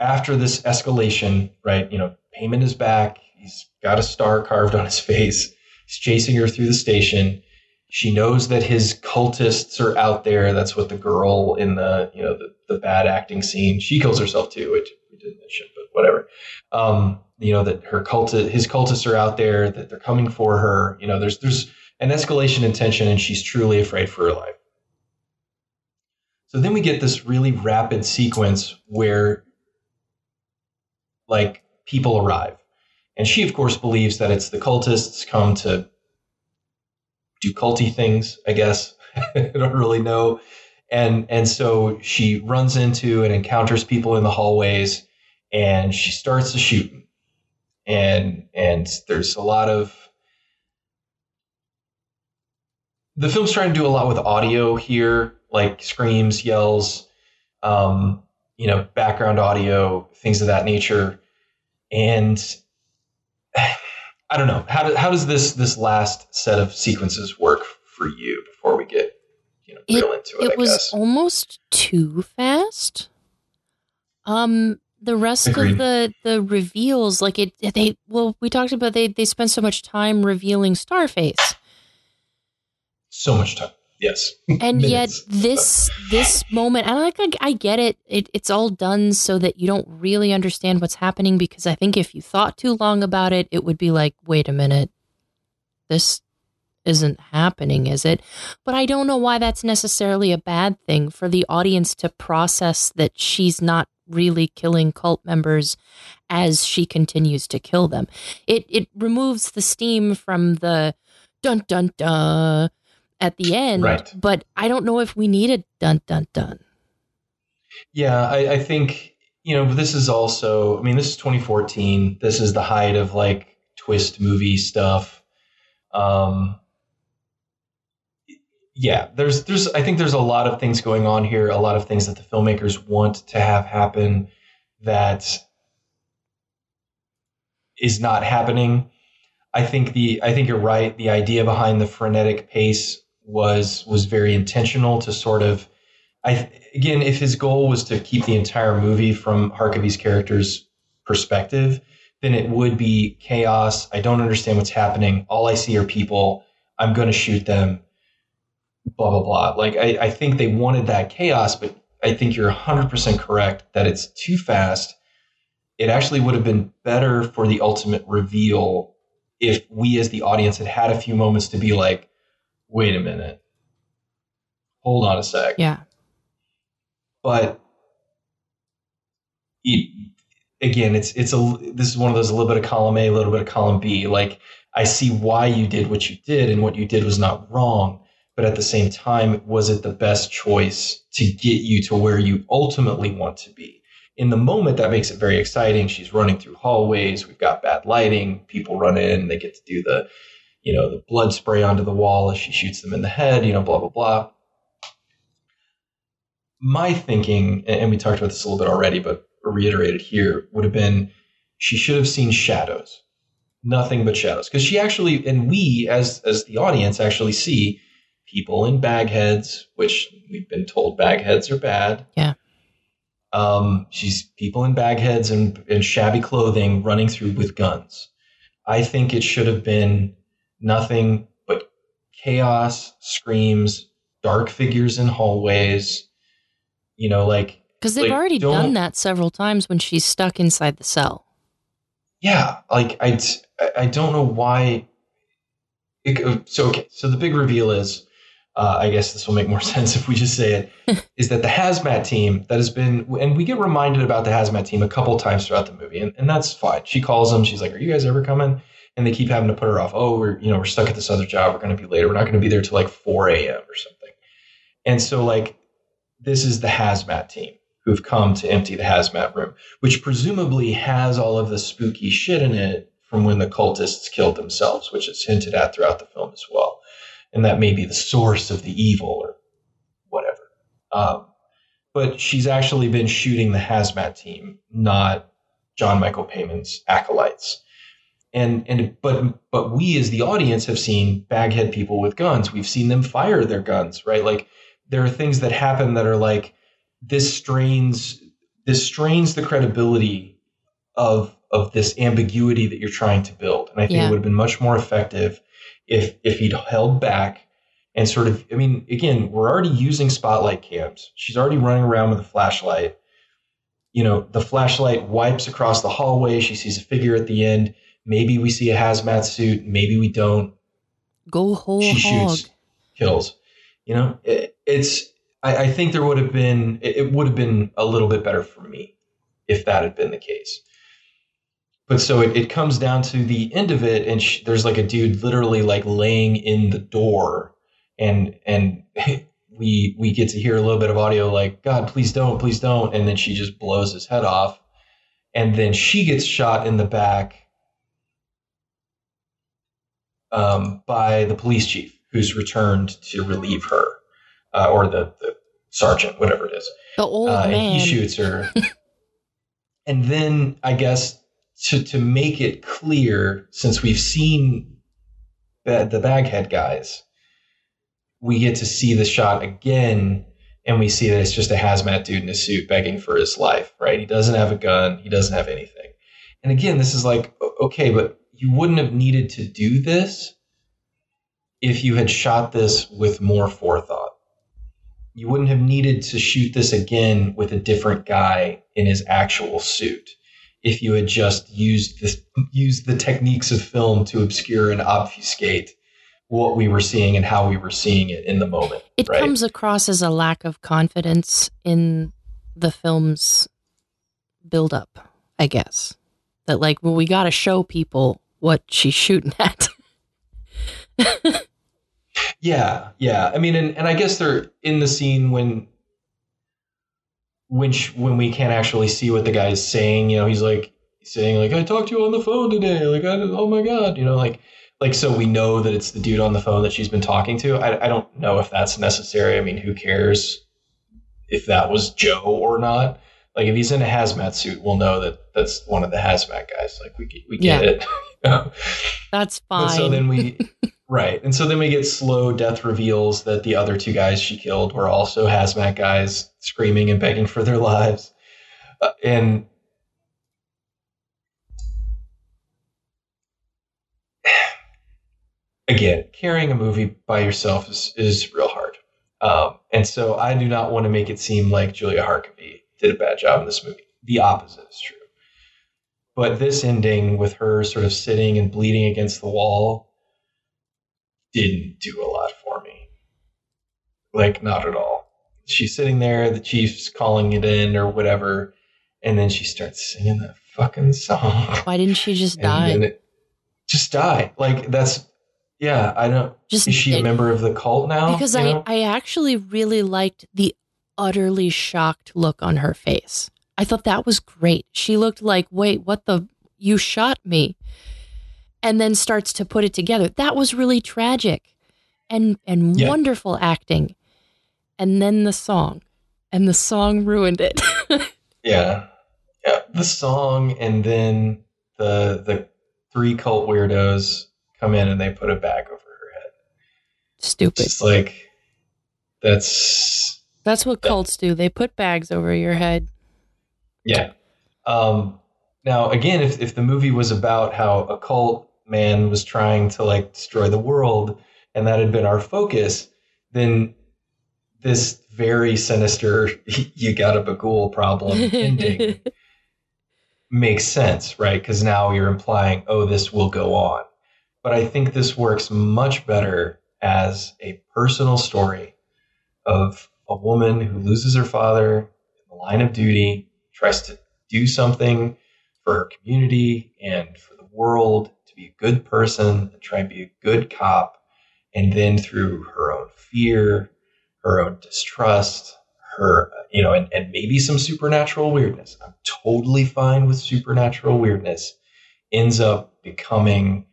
after this escalation, right? You know, Paymon is back. He's got a star carved on his face. He's chasing her through the station. She knows that his cultists are out there. That's what the girl in the you know the, the bad acting scene. She kills herself too, which we didn't mention, but whatever. Um, you know that her cult his cultists are out there. That they're coming for her. You know, there's there's an escalation in tension, and she's truly afraid for her life. So then we get this really rapid sequence where, like, people arrive. And she, of course, believes that it's the cultists come to do culty things, I guess. I don't really know. And, and so she runs into and encounters people in the hallways and she starts to shoot. And, and there's a lot of, the film's trying to do a lot with audio here, like screams, yells, um, you know, background audio, things of that nature. And I don't know how, do, how does this this last set of sequences work for you before we get you know real into it? It I was guess. almost too fast. Um, the rest Agreed. of the the reveals, like it, they well, we talked about they they spent so much time revealing Starface, so much time. Yes, and yet this this moment, and like I, I get it, it, it's all done so that you don't really understand what's happening. Because I think if you thought too long about it, it would be like, wait a minute, this isn't happening, is it? But I don't know why that's necessarily a bad thing for the audience to process that she's not really killing cult members as she continues to kill them. It it removes the steam from the dun dun dun at the end, Right. but I don't know if we need a dun dun dun. Yeah, I, I think you know this is also. I mean, this is 2014. This is the height of like twist movie stuff. Um, yeah, there's there's I think there's a lot of things going on here. A lot of things that the filmmakers want to have happen that is not happening. I think the I think you're right. The idea behind the frenetic pace was was very intentional to sort of I again, if his goal was to keep the entire movie from Harkavy's character's perspective, then it would be chaos. I don't understand what's happening. All I see are people. I'm going to shoot them. Blah blah blah. Like I, I think they wanted that chaos, but I think you're 100% correct that it's too fast. It actually would have been better for the ultimate reveal if we, as the audience, had had a few moments to be like, "Wait a minute, hold on a sec." Yeah. but it, again, it's it's a this is one of those a little bit of column A, a little bit of column B. Like I see why you did what you did, and what you did was not wrong. But at the same time, was it the best choice to get you to where you ultimately want to be? In the moment, that makes it very exciting. She's running through hallways. We've got bad lighting. People run in. They get to do the, you know, the blood spray onto the wall as she shoots them in the head, you know, blah, blah, blah. My thinking, and we talked about this a little bit already, but reiterated here, would have been she should have seen shadows, nothing but shadows. Because she actually, and we as as the audience actually see people in bag heads, which we've been told bag heads are bad. Yeah. Um, she's people in bag heads and, and shabby clothing running through with guns. I think it should have been nothing but chaos, screams, dark figures in hallways. You know, like Because they've Like, already done that several times when she's stuck inside the cell. yeah, like I, I don't know why. It, so okay, so the big reveal is, uh, I guess this will make more sense if we just say it, is that the hazmat team that has been, and we get reminded about the hazmat team a couple times throughout the movie, and, and that's fine. She calls them, she's like, "Are you guys ever coming?" And they keep having to put her off. Oh, we're you know we're stuck at this other job. We're going to be later. We're not going to be there till like four a.m. or something. And so like, this is the hazmat team who've come to empty the hazmat room which presumably has all of the spooky shit in it from when the cultists killed themselves, which is hinted at throughout the film as well. And that may be the source of the evil or whatever. Um, but she's actually been shooting the hazmat team, not John Michael Paymon's acolytes. And and but but we as the audience have seen baghead people with guns. We've seen them fire their guns, right? Like there are things that happen that are like this strains this strains the credibility of of this ambiguity that you're trying to build. And I think Yeah. it would have been much more effective if if he'd held back and sort of I mean, again, we're already using spotlight cams. She's already running around with a flashlight. You know, the flashlight wipes across the hallway. She sees a figure at the end. Maybe we see a hazmat suit. Maybe we don't Go whole she hog. shoots, kills. You know, it, it's. I, I think there would have been. It, it would have been a little bit better for me if that had been the case. But so it, it comes down to the end of it, and sh- there's like a dude literally like laying in the door, and and we we get to hear a little bit of audio like God, please don't, please don't, and then she just blows his head off, and then she gets shot in the back um, by the police chief who's returned to relieve her, uh, or the, the sergeant, whatever it is. The old Uh, and man. he shoots her. and then I guess to to make it clear, since we've seen the, the baghead guys, we get to see the shot again, and we see that it's just a hazmat dude in a suit begging for his life. Right? He doesn't have a gun. He doesn't have anything. And again, this is like okay, but you wouldn't have needed to do this if you had shot this with more forethought you wouldn't have needed to shoot this again with a different guy in his actual suit if you had just used this used the techniques of film to obscure and obfuscate what we were seeing and how we were seeing it in the moment It right comes across as a lack of confidence in the film's buildup, I guess. That, like, well, we got to show people what she's shooting at. Yeah, yeah. I mean, and, and I guess they're in the scene when when when we can't actually see what the guy's saying. You know, he's like saying like, "I talked to you on the phone today." Like, I, oh my god, you know, like like so we know that it's the dude on the phone that she's been talking to. I, I don't know if that's necessary. I mean, who cares if that was Joe or not? Like, if he's in a hazmat suit, we'll know that that's one of the hazmat guys. Like, we get- we get Yeah. it. you know? That's fine. so then we, right, and so then we get slow death reveals that the other two guys she killed were also hazmat guys, screaming and begging for their lives, uh, and again, carrying a movie by yourself is is real hard, um, and so I do not want to make it seem like Julia Harkavy did a bad job in this movie. The opposite is true. But this ending with her sort of sitting and bleeding against the wall didn't do a lot for me. Like, not at all. She's sitting there, the chief's calling it in or whatever, and then she starts singing that fucking song. Why didn't she just die? just die. Like, that's, yeah, I don't. Just Is she a member of the cult now? because I, know? I actually really liked the utterly shocked look on her face. I thought that was great. She looked like, wait, what the? You shot me. and then starts to put it together. That was really tragic and and Yeah. wonderful acting. And then the song. And the song ruined it. Yeah. Yeah. The song and then the the three cult weirdos come in and they put a bag over her head. Stupid. It's like that's That's what cults do. They put bags over your head. yeah. Um now again if if the movie was about how a cult man was trying to like destroy the world and that had been our focus, then this very sinister you got a Bughuul problem ending makes sense, right? Because now you're implying, oh, this will go on. But I think this works much better as a personal story of a woman who loses her father in the line of duty, tries to do something for her community and for the world, to be a good person, and try and be a good cop. And then through her own fear, her own distrust, her, you know, and, and maybe some supernatural weirdness. I'm totally fine with supernatural weirdness. Ends up becoming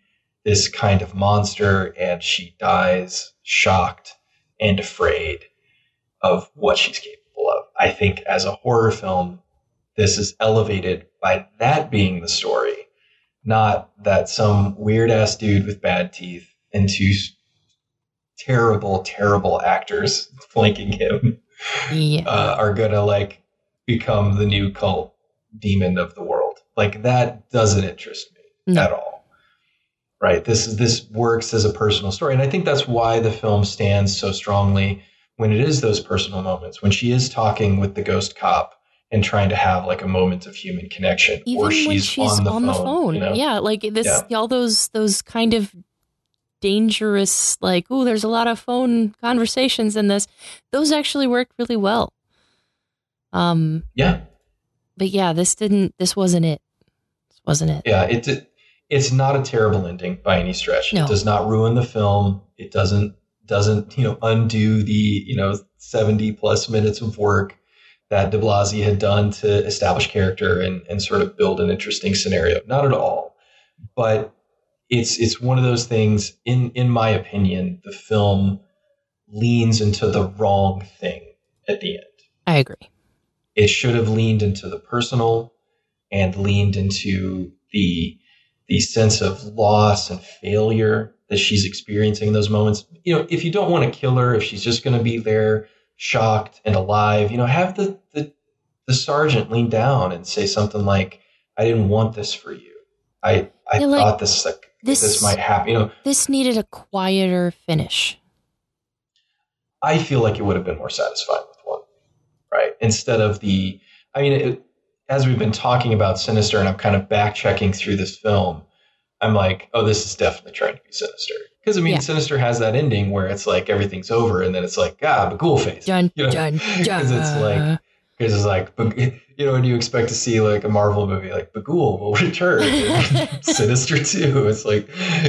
this kind of monster, and she dies shocked and afraid of what she's capable of. I think as a horror film, this is elevated by that being the story, not that some weird ass dude with bad teeth and two terrible, terrible actors flanking him Yeah. uh, are gonna like become the new cult demon of the world. Like that doesn't interest me No. at all. Right. This is this works as a personal story, and I think that's why the film stands so strongly when it is those personal moments when she is talking with the ghost cop and trying to have like a moment of human connection, Even or she's, when she's on the phone. you know? Yeah, like this all those those kind of dangerous like, oh, there's a lot of phone conversations in this. Those actually worked really well. Um yeah, but yeah, this didn't this wasn't it. This wasn't it. yeah. It's it, it's not a terrible ending by any stretch. No. It does not ruin the film. It doesn't doesn't you know undo the you know 70 plus minutes of work that DiBlasi had done to establish character and, and sort of build an interesting scenario. Not at all. But it's it's one of those things in in my opinion the film leans into the wrong thing at the end. I agree. it should have leaned into the personal and leaned into the the sense of loss and failure that she's experiencing in those moments. You know, if you don't want to kill her, if she's just going to be there shocked and alive, you know, have the, the the sergeant lean down and say something like, "I didn't want this for you. I I Yeah, like, thought this like this- this might happen." You know, This needed a quieter finish. I feel like it would have been more satisfying with one, right? Instead of the, I mean, it, as we've been talking about Sinister, and I'm kind of back checking through this film, I'm like, oh, this is definitely trying to be Sinister. Because I mean, Yeah. Sinister has that ending where it's like everything's over, and then it's like, ah, but cool face. Dun You know, dun dun. Because it's like, because it's like, you know, when you expect to see like a Marvel movie, like Bughuul will return, Sinister 2. It's like,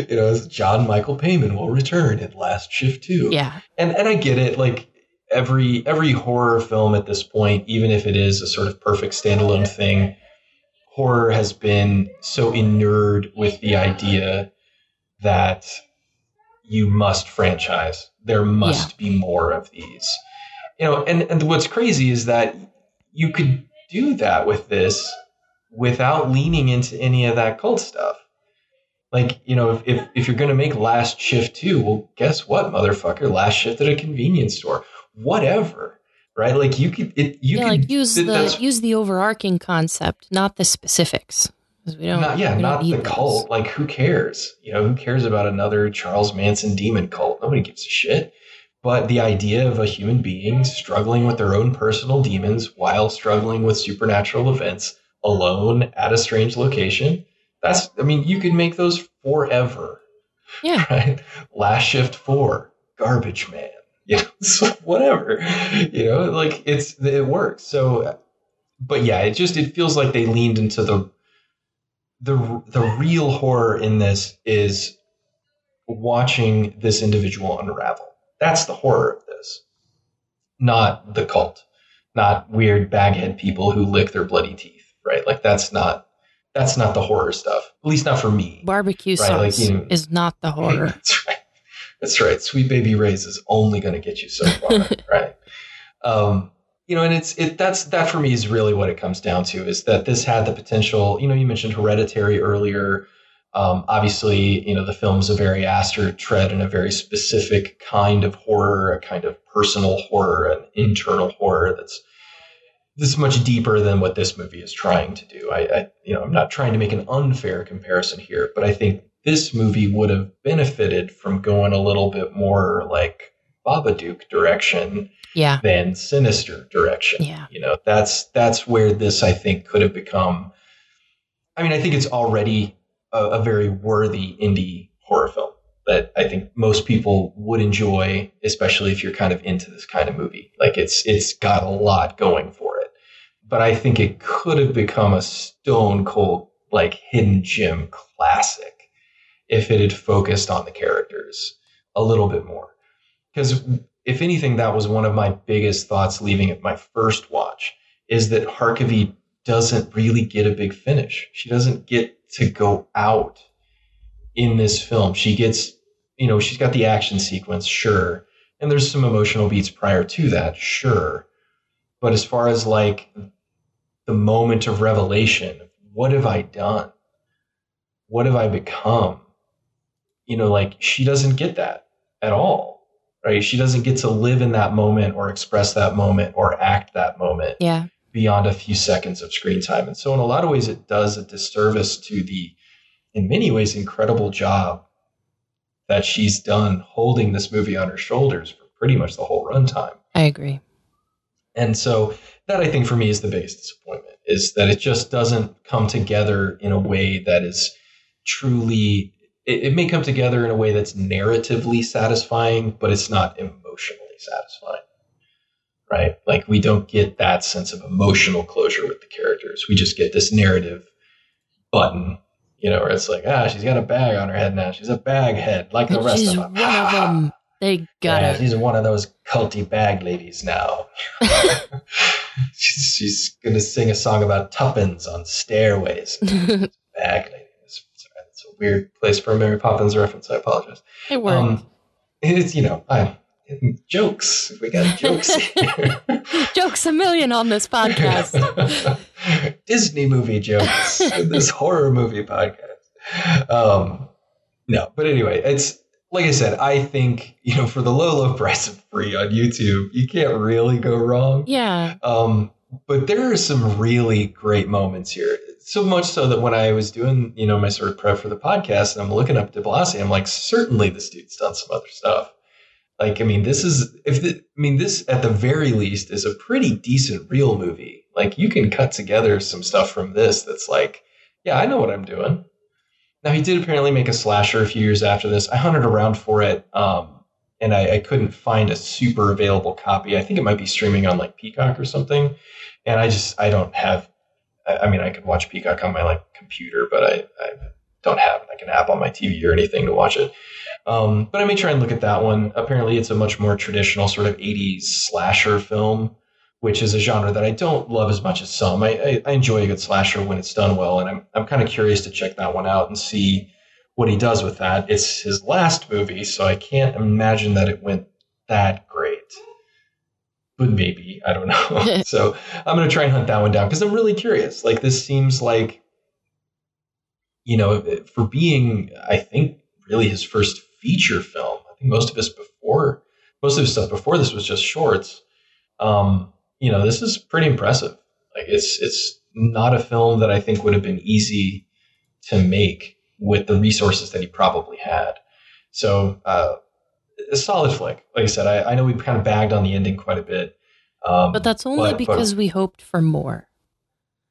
you know, it's John Michael Paymon will return in Last Shift 2 yeah. and and I get it. Like every every horror film at this point, even if it is a sort of perfect standalone thing, horror has been so inured with the idea that you must franchise. There must be more of these. You know, and, and what's crazy is that you could do that with this without leaning into any of that cult stuff. Like, you know, if, if, if you're going to make Last Shift 2, well, guess what, motherfucker? Last Shift at a convenience store. Whatever. Right? Like, you could, it, you yeah, could, like use the use the overarching concept, not the specifics. we don't. not, yeah, we not the those. cult. Like, who cares? You know, who cares about another Charles Manson demon cult? Nobody gives a shit. But the idea of a human being struggling with their own personal demons while struggling with supernatural events alone at a strange location, that's, I mean, you could make those forever. Yeah. right? Last Shift Four, Garbage Man, you know, so whatever, you know, like it's it works. So, but yeah, it just it feels like they leaned into the the the real horror in this is watching this individual unravel. That's the horror of this, not the cult, not weird baghead people who lick their bloody teeth, right? Like that's not That's not the horror stuff. At least not for me. Barbecue Right, like, sauce you know- is not the horror. That's right. That's right. Sweet Baby Ray's is only going to get you so far, right? Um, you know, and it's it that's that for me is really what it comes down to is that this had the potential. You know, you mentioned Hereditary earlier. Um, obviously, you know the film's a very Aster tread in a very specific kind of horror, a kind of personal horror, an internal horror that's this much deeper than what this movie is trying to do. I, I you know I'm not trying to make an unfair comparison here, but I think this movie would have benefited from going a little bit more like Babadook direction Yeah. than Sinister direction. Yeah. You know, that's that's where this I think could have become. I mean, I think it's already a, a very worthy indie horror film that I think most people would enjoy, especially if you're kind of into this kind of movie. Like it's it's got a lot going for it, but I think it could have become a stone cold like hidden gem classic if it had focused on the characters a little bit more. Because if anything, that was one of my biggest thoughts leaving it my first watch is that Harkavy doesn't really get a big finish. She doesn't get to go out in this film. She gets, you know, she's got the action sequence, sure. And there's some emotional beats prior to that, sure. But as far as like the moment of revelation, what have I done? What have I become? You know, like she doesn't get that at all right? She doesn't get to live in that moment or express that moment or act that moment Yeah. beyond a few seconds of screen time. And so, in a lot of ways, it does a disservice to the, in many ways, incredible job that she's done holding this movie on her shoulders for pretty much the whole runtime. I agree. And so, that I think for me is the biggest disappointment is that it just doesn't come together in a way that is truly it, it may come together in a way that's narratively satisfying, but it's not emotionally satisfying. Right? Like we don't get that sense of emotional closure with the characters. We just get this narrative button, you know, where it's like, ah, she's got a bag on her head now. She's a bag head, like the rest she's of one them. of them. They got Yeah, it. she's one of those culty bag ladies now. she's, she's gonna sing a song about tuppence on stairways. Bag lady. It's, it's a weird place for a Mary Poppins reference. I apologize. it worked. Um, it's you know, I jokes. We got jokes here. Jokes a million on this podcast. Disney movie jokes. this horror movie podcast. Um, no, but anyway, it's like I said. I think you know, for the low, low price of free on YouTube, you can't really go wrong. yeah. Um, but there are some really great moments here. So much so that when I was doing, you know, my sort of prep for the podcast and I'm looking up DiBlasi, I'm like, certainly this dude's done some other stuff. Like, I mean, this is, if the, I mean, this at the very least is a pretty decent real movie. Like, you can cut together some stuff from this that's like, yeah, I know what I'm doing. Now, he did apparently make a slasher a few years after this. I hunted around for it. Um, and I, I couldn't find a super available copy. I think it might be streaming on like Peacock or something. And I just I don't have. I, mean, I could watch Peacock on my like computer, but I, I don't have like an app on my TV or anything to watch it. Um, but I may try and look at that one. Apparently, it's a much more traditional sort of '80s slasher film, which is a genre that I don't love as much as some. I, I, I enjoy a good slasher when it's done well, and I'm I'm kind of curious to check that one out and see what he does with that. It's his last movie, so I can't imagine that it went that great. But maybe, I don't know. so I'm going to try and hunt that one down because I'm really curious. Like, this seems like, you know, for being, I think, really his first feature film. I think most of his before, most of his stuff before this was just shorts. Um, you know, this is pretty impressive. Like, it's it's not a film that I think would have been easy to make with the resources that he probably had. So, uh, a solid flick. Like I said, I, I know we kind of bagged on the ending quite a bit. Um, But that's only but- but- because we hoped for more.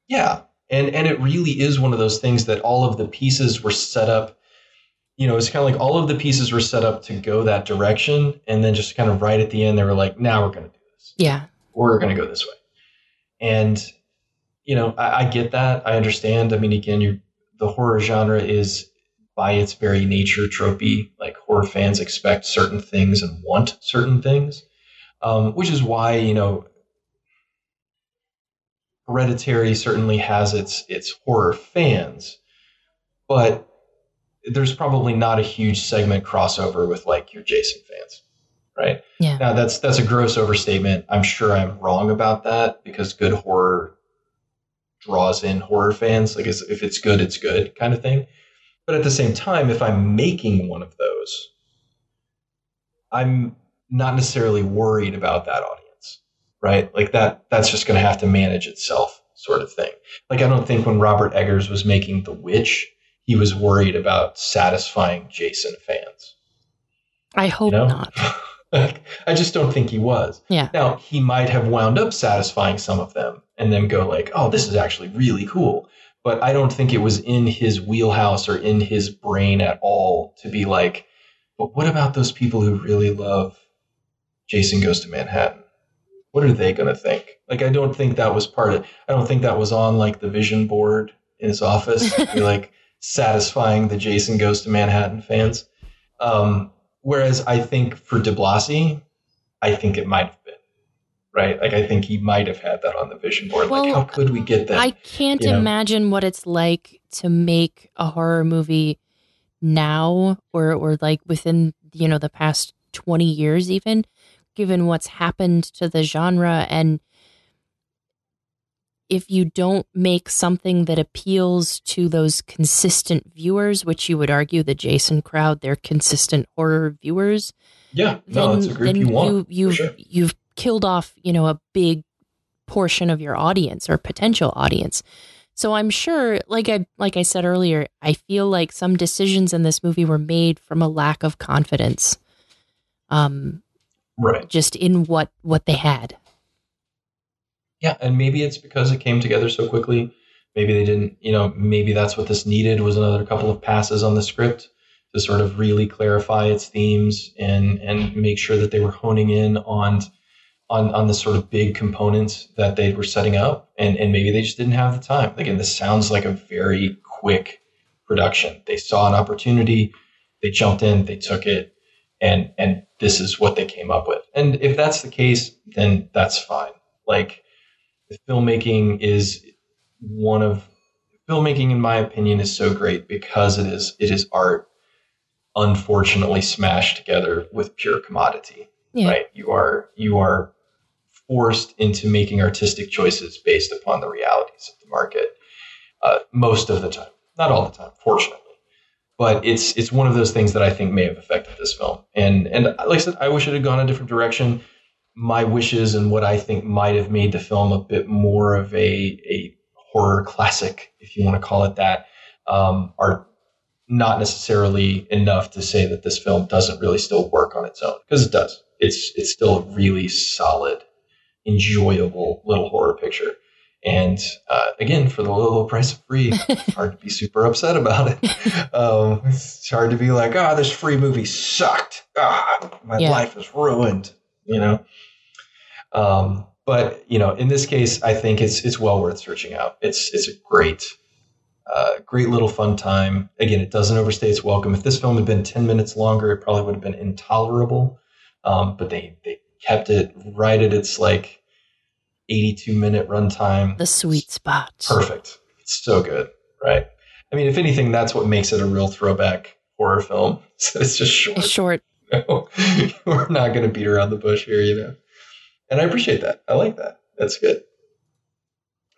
yeah, and and it really is one of those things that all of the pieces were set up. You know, it's kind of like all of the pieces were set up to go that direction, and then just kind of right at the end, they were like, "Now we're going to do this. Yeah. We're going to go this way." And you know, I, I get that. I understand. I mean, again, you the horror genre is by its very nature tropey. Like horror fans expect certain things and want certain things, um, which is why you know Hereditary certainly has its its horror fans, but there's probably not a huge segment crossover with like your Jason fans, right? Yeah. Now that's that's a gross overstatement. I'm sure I'm wrong about that because good horror draws in horror fans. Like if it's good, it's good kind of thing. But at the same time, if I'm making one of those, I'm not necessarily worried about that audience, right? Like that that's just going to have to manage itself, sort of thing. Like I don't think when Robert Eggers was making The Witch, he was worried about satisfying Jason fans. I hope You know? not. I just don't think he was. Yeah. Now he might have wound up satisfying some of them and then go like, "Oh, this is actually really cool." But I don't think it was in his wheelhouse or in his brain at all to be like, "But what about those people who really love Jason Goes to Manhattan? What are they going to think?" Like I don't think that was part of I don't think that was on like the vision board in his office, be like satisfying the Jason Goes to Manhattan fans. Um, Whereas I think for DiBlasi, I think it might right. Like I think he might have had that on the vision board. like how could we get that? I can't you know? imagine what it's like to make a horror movie now or or like within you know the past 20 years even given what's happened to the genre and if you don't make something that appeals to those consistent viewers which you would argue the Jason crowd they're consistent horror viewers yeah, no, then, it's a group you want. you, you've sure. you've killed off you know a big portion of your audience or potential audience. So I'm sure, like I like I said earlier, I feel like some decisions in this movie were made from a lack of confidence, um, right. just in what what they had. Yeah, and maybe it's because it came together so quickly. Maybe they didn't, you know, maybe that's what this needed was another couple of passes on the script to sort of really clarify its themes and and make sure that they were honing in on on on the sort of big components that they were setting up and and maybe they just didn't have the time. Again, this sounds like a very quick production. They saw an opportunity, they jumped in, they took it, and and this is what they came up with. And if that's the case, then that's fine. Like the filmmaking is one of filmmaking in my opinion is so great because it is it is art unfortunately smashed together with pure commodity Yeah. right you are you are forced into making artistic choices based upon the realities of the market uh, most of the time. Not all the time fortunately. But it's it's one of those things that i think may have affected this film. And and like i said i wish it had gone a different direction. My wishes and what I think might have made the film a bit more of a, a horror classic, if you want to call it that, um, are not necessarily enough to say that this film doesn't really still work on its own because it does. It's it's still a really solid, enjoyable little horror picture. And uh, again, for the low, low price of free, it's hard to be super upset about it. Um, it's hard to be like, ah, this free movie sucked. Ah, my Yeah. life is ruined. You know. Um, but you know, in this case, I think it's it's well worth searching out. It's it's a great, uh, great little fun time. Again, it doesn't overstay its welcome. If this film had been ten minutes longer, it probably would have been intolerable. Um, but they they kept it right at its like eighty-two minute runtime. The sweet spot. Perfect. It's so good, right? I mean, if anything, that's what makes it a real throwback horror film. So it's just short. It's short. No, we're not going to beat around the bush here, you know. And I appreciate that. I like that. That's good.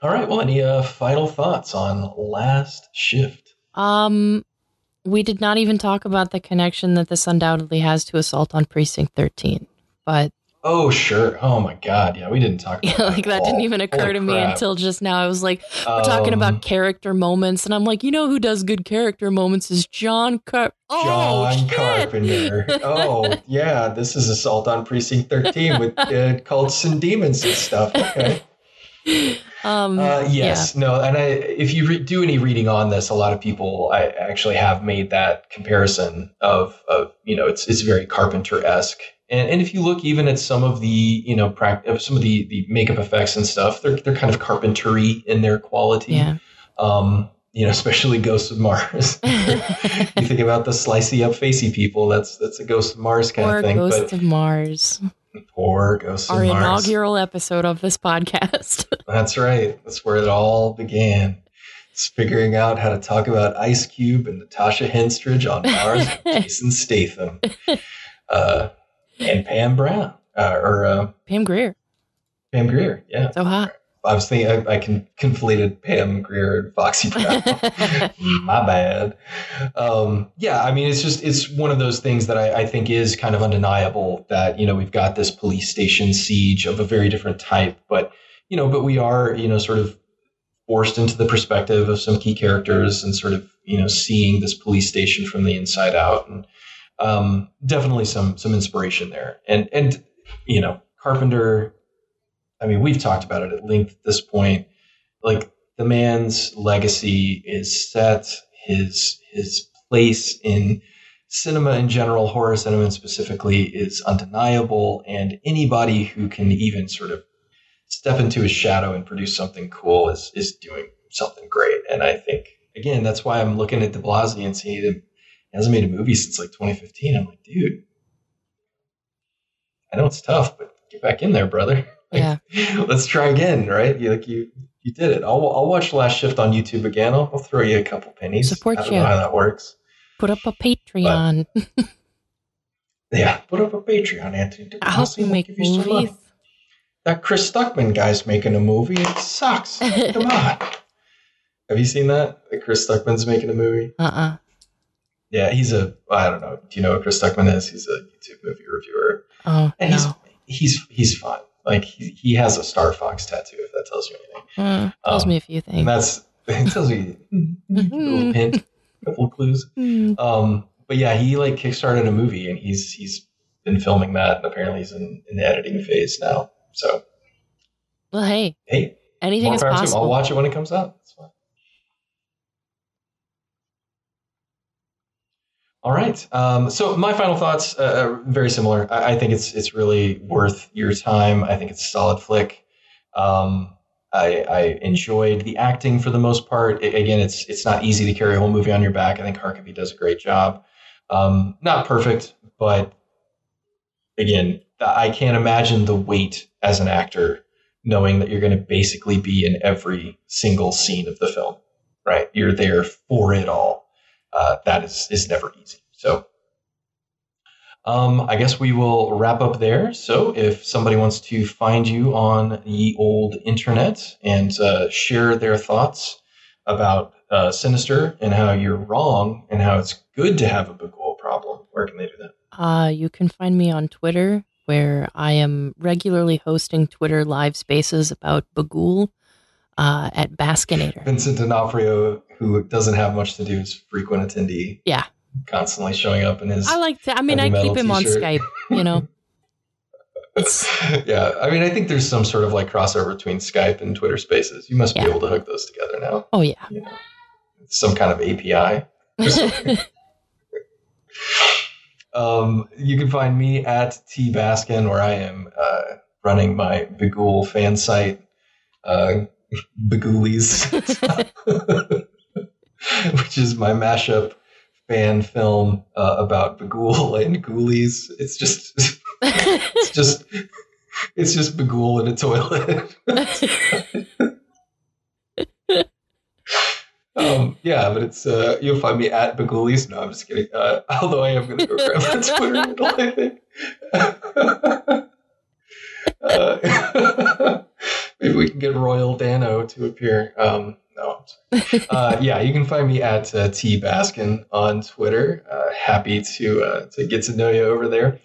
All right. Well, any uh, final thoughts on Last Shift? Um, we did not even talk about the connection that this undoubtedly has to Assault on Precinct 13, but Oh, sure. Oh my God. Yeah, we didn't talk. About yeah, like that at didn't even occur Holy to me until just now. I was like, we're talking Um, about character moments, and I'm like, you know who does good character moments is John Car. Oh, John shit. Carpenter. Oh, yeah. This is Assault on Precinct 13 with uh, cults and demons and stuff. Okay. um, Uh, yes, no, and I, if you re- do any reading on this, a lot of people I actually have made that comparison of, of you know, it's it's very Carpenter esque, and and if you look even at some of the you know prac- some of the the makeup effects and stuff, they're they're kind of carpentry in their quality. yeah. Um, you know, especially Ghosts of Mars. you think about the slicey up facey people, that's that's a Ghost of Mars kind or of thing. Ghost of Mars. Poor Ghosts Our of Mars. Our inaugural episode of this podcast. That's right. That's where it all began. It's figuring out how to talk about Ice Cube and Natasha Henstridge on Mars with Jason Statham. Uh, and Pam Brown. Uh, or uh, Pam Grier. Pam Grier. Yeah. So hot. I was thinking I, I can conflated Pam Grier and Foxy Brown. My bad. Um, yeah, I mean, it's just it's one of those things that I, I think is kind of undeniable that you know we've got this police station siege of a very different type, but you know, but we are you know sort of forced into the perspective of some key characters and sort of you know seeing this police station from the inside out, and um, definitely some some inspiration there, and and you know Carpenter I mean, we've talked about it at length at this point. Like the man's legacy is set, his his place in cinema in general, horror cinema specifically, is undeniable, and anybody who can even sort of step into his shadow and produce something cool is is doing something great. And I think again, that's why I'm looking at DiBlasi and seeing he hasn't made a movie since like 2015. I'm like, dude, I know it's tough, but get back in there, brother. Yeah. Let's try again, right? You like you you did it. I'll I'll watch Last Shift on YouTube again. I'll, I'll throw you a couple pennies. Support I don't you. know how that works. Put up a Patreon. Yeah, put up a Patreon, Anthony. I'll help you make give you. That Chris Stuckman guy's making a movie. It sucks. Come on. Have you seen that? That Chris Stuckman's making a movie. Uh-uh. Yeah, he's a. I don't know. Do you know what Chris Stuckman is? He's a YouTube movie reviewer, Oh, and no. he's he's he's fun. Like he, he has a Star Fox tattoo. If that tells you anything. Mm, tells Um, me a few And things. that's it tells me a little hint, a couple clues. Mm. Um, but yeah, he like kickstarted a movie, and he's he's been filming that, and apparently he's in, in the editing phase now. So Well, hey, hey, anything is him. I'll watch it when it comes out. It's fine. All right. Um, so my final thoughts uh, are very similar. I, I think it's it's really worth your time. I think it's a solid flick. Um, I, I enjoyed the acting for the most part. I- again, it's it's not easy to carry a whole movie on your back. I think Harkavy does a great job. Um, not perfect, but again, I can't imagine the weight as an actor knowing that you're going to basically be in every single scene of the film. Right? You're there for it all uh, that is is never easy. So, um, I guess we will wrap up there. So, if somebody wants to find you on the old internet and uh, share their thoughts about uh, Sinister and how you're wrong and how it's good to have a Bughuul problem, where can they do that? Uh, you can find me on Twitter, where I am regularly hosting Twitter live spaces about Bughuul uh, at Baskinator. Vincent D'Onofrio, who doesn't have much to do, is frequent attendee. Yeah. constantly showing up in his. I like to, I mean, I keep him on t-shirt. Skype, you know. Yeah, I mean, I think there's some sort of like crossover between Skype and Twitter Spaces. You must Yeah. be able to hook those together now. oh, yeah. You know, some kind of API. um, you can find me at T Baskin, where I am uh, running my Bughuul fan site, uh, Bagulies, which is my mashup fan film uh, about Bughuul and Ghoulies. It's just, it's just, it's just Bughuul in a toilet. Um, yeah, but it's uh, you'll find me at Bagulies. No, I'm just kidding. Uh, although I am going to go grab my Twitter handle, I think. Maybe we can get Royal Dano to appear. Um, no, I'm sorry. Uh, yeah, you can find me at uh, T Baskin on Twitter. Uh, happy to uh, to get to know you over there.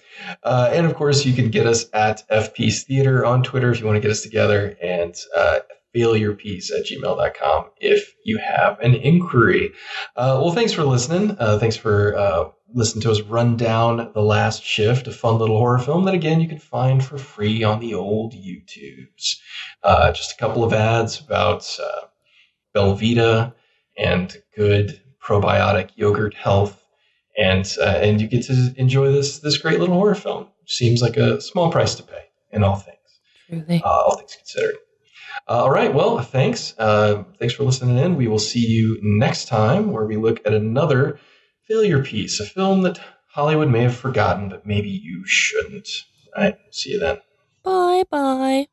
Uh, and of course, you can get us at FP's Theater on Twitter if you want to get us together. And uh, failurepiece at gmail.com if you have an inquiry. Uh, well, thanks for listening. Uh, thanks for listening to us run down The Last Shift, a fun little horror film that, again, you can find for free on the old YouTubes. Uh, just a couple of ads about uh, Belvita and good probiotic yogurt health. And, uh, and you get to enjoy this, this great little horror film. Seems like a small price to pay in all things Truly. uh, all things considered. Uh, all right. Well, thanks. Uh, thanks for listening in. We will see you next time where we look at another failure piece, a film that Hollywood may have forgotten, but maybe you shouldn't. All right. See you then. Bye bye.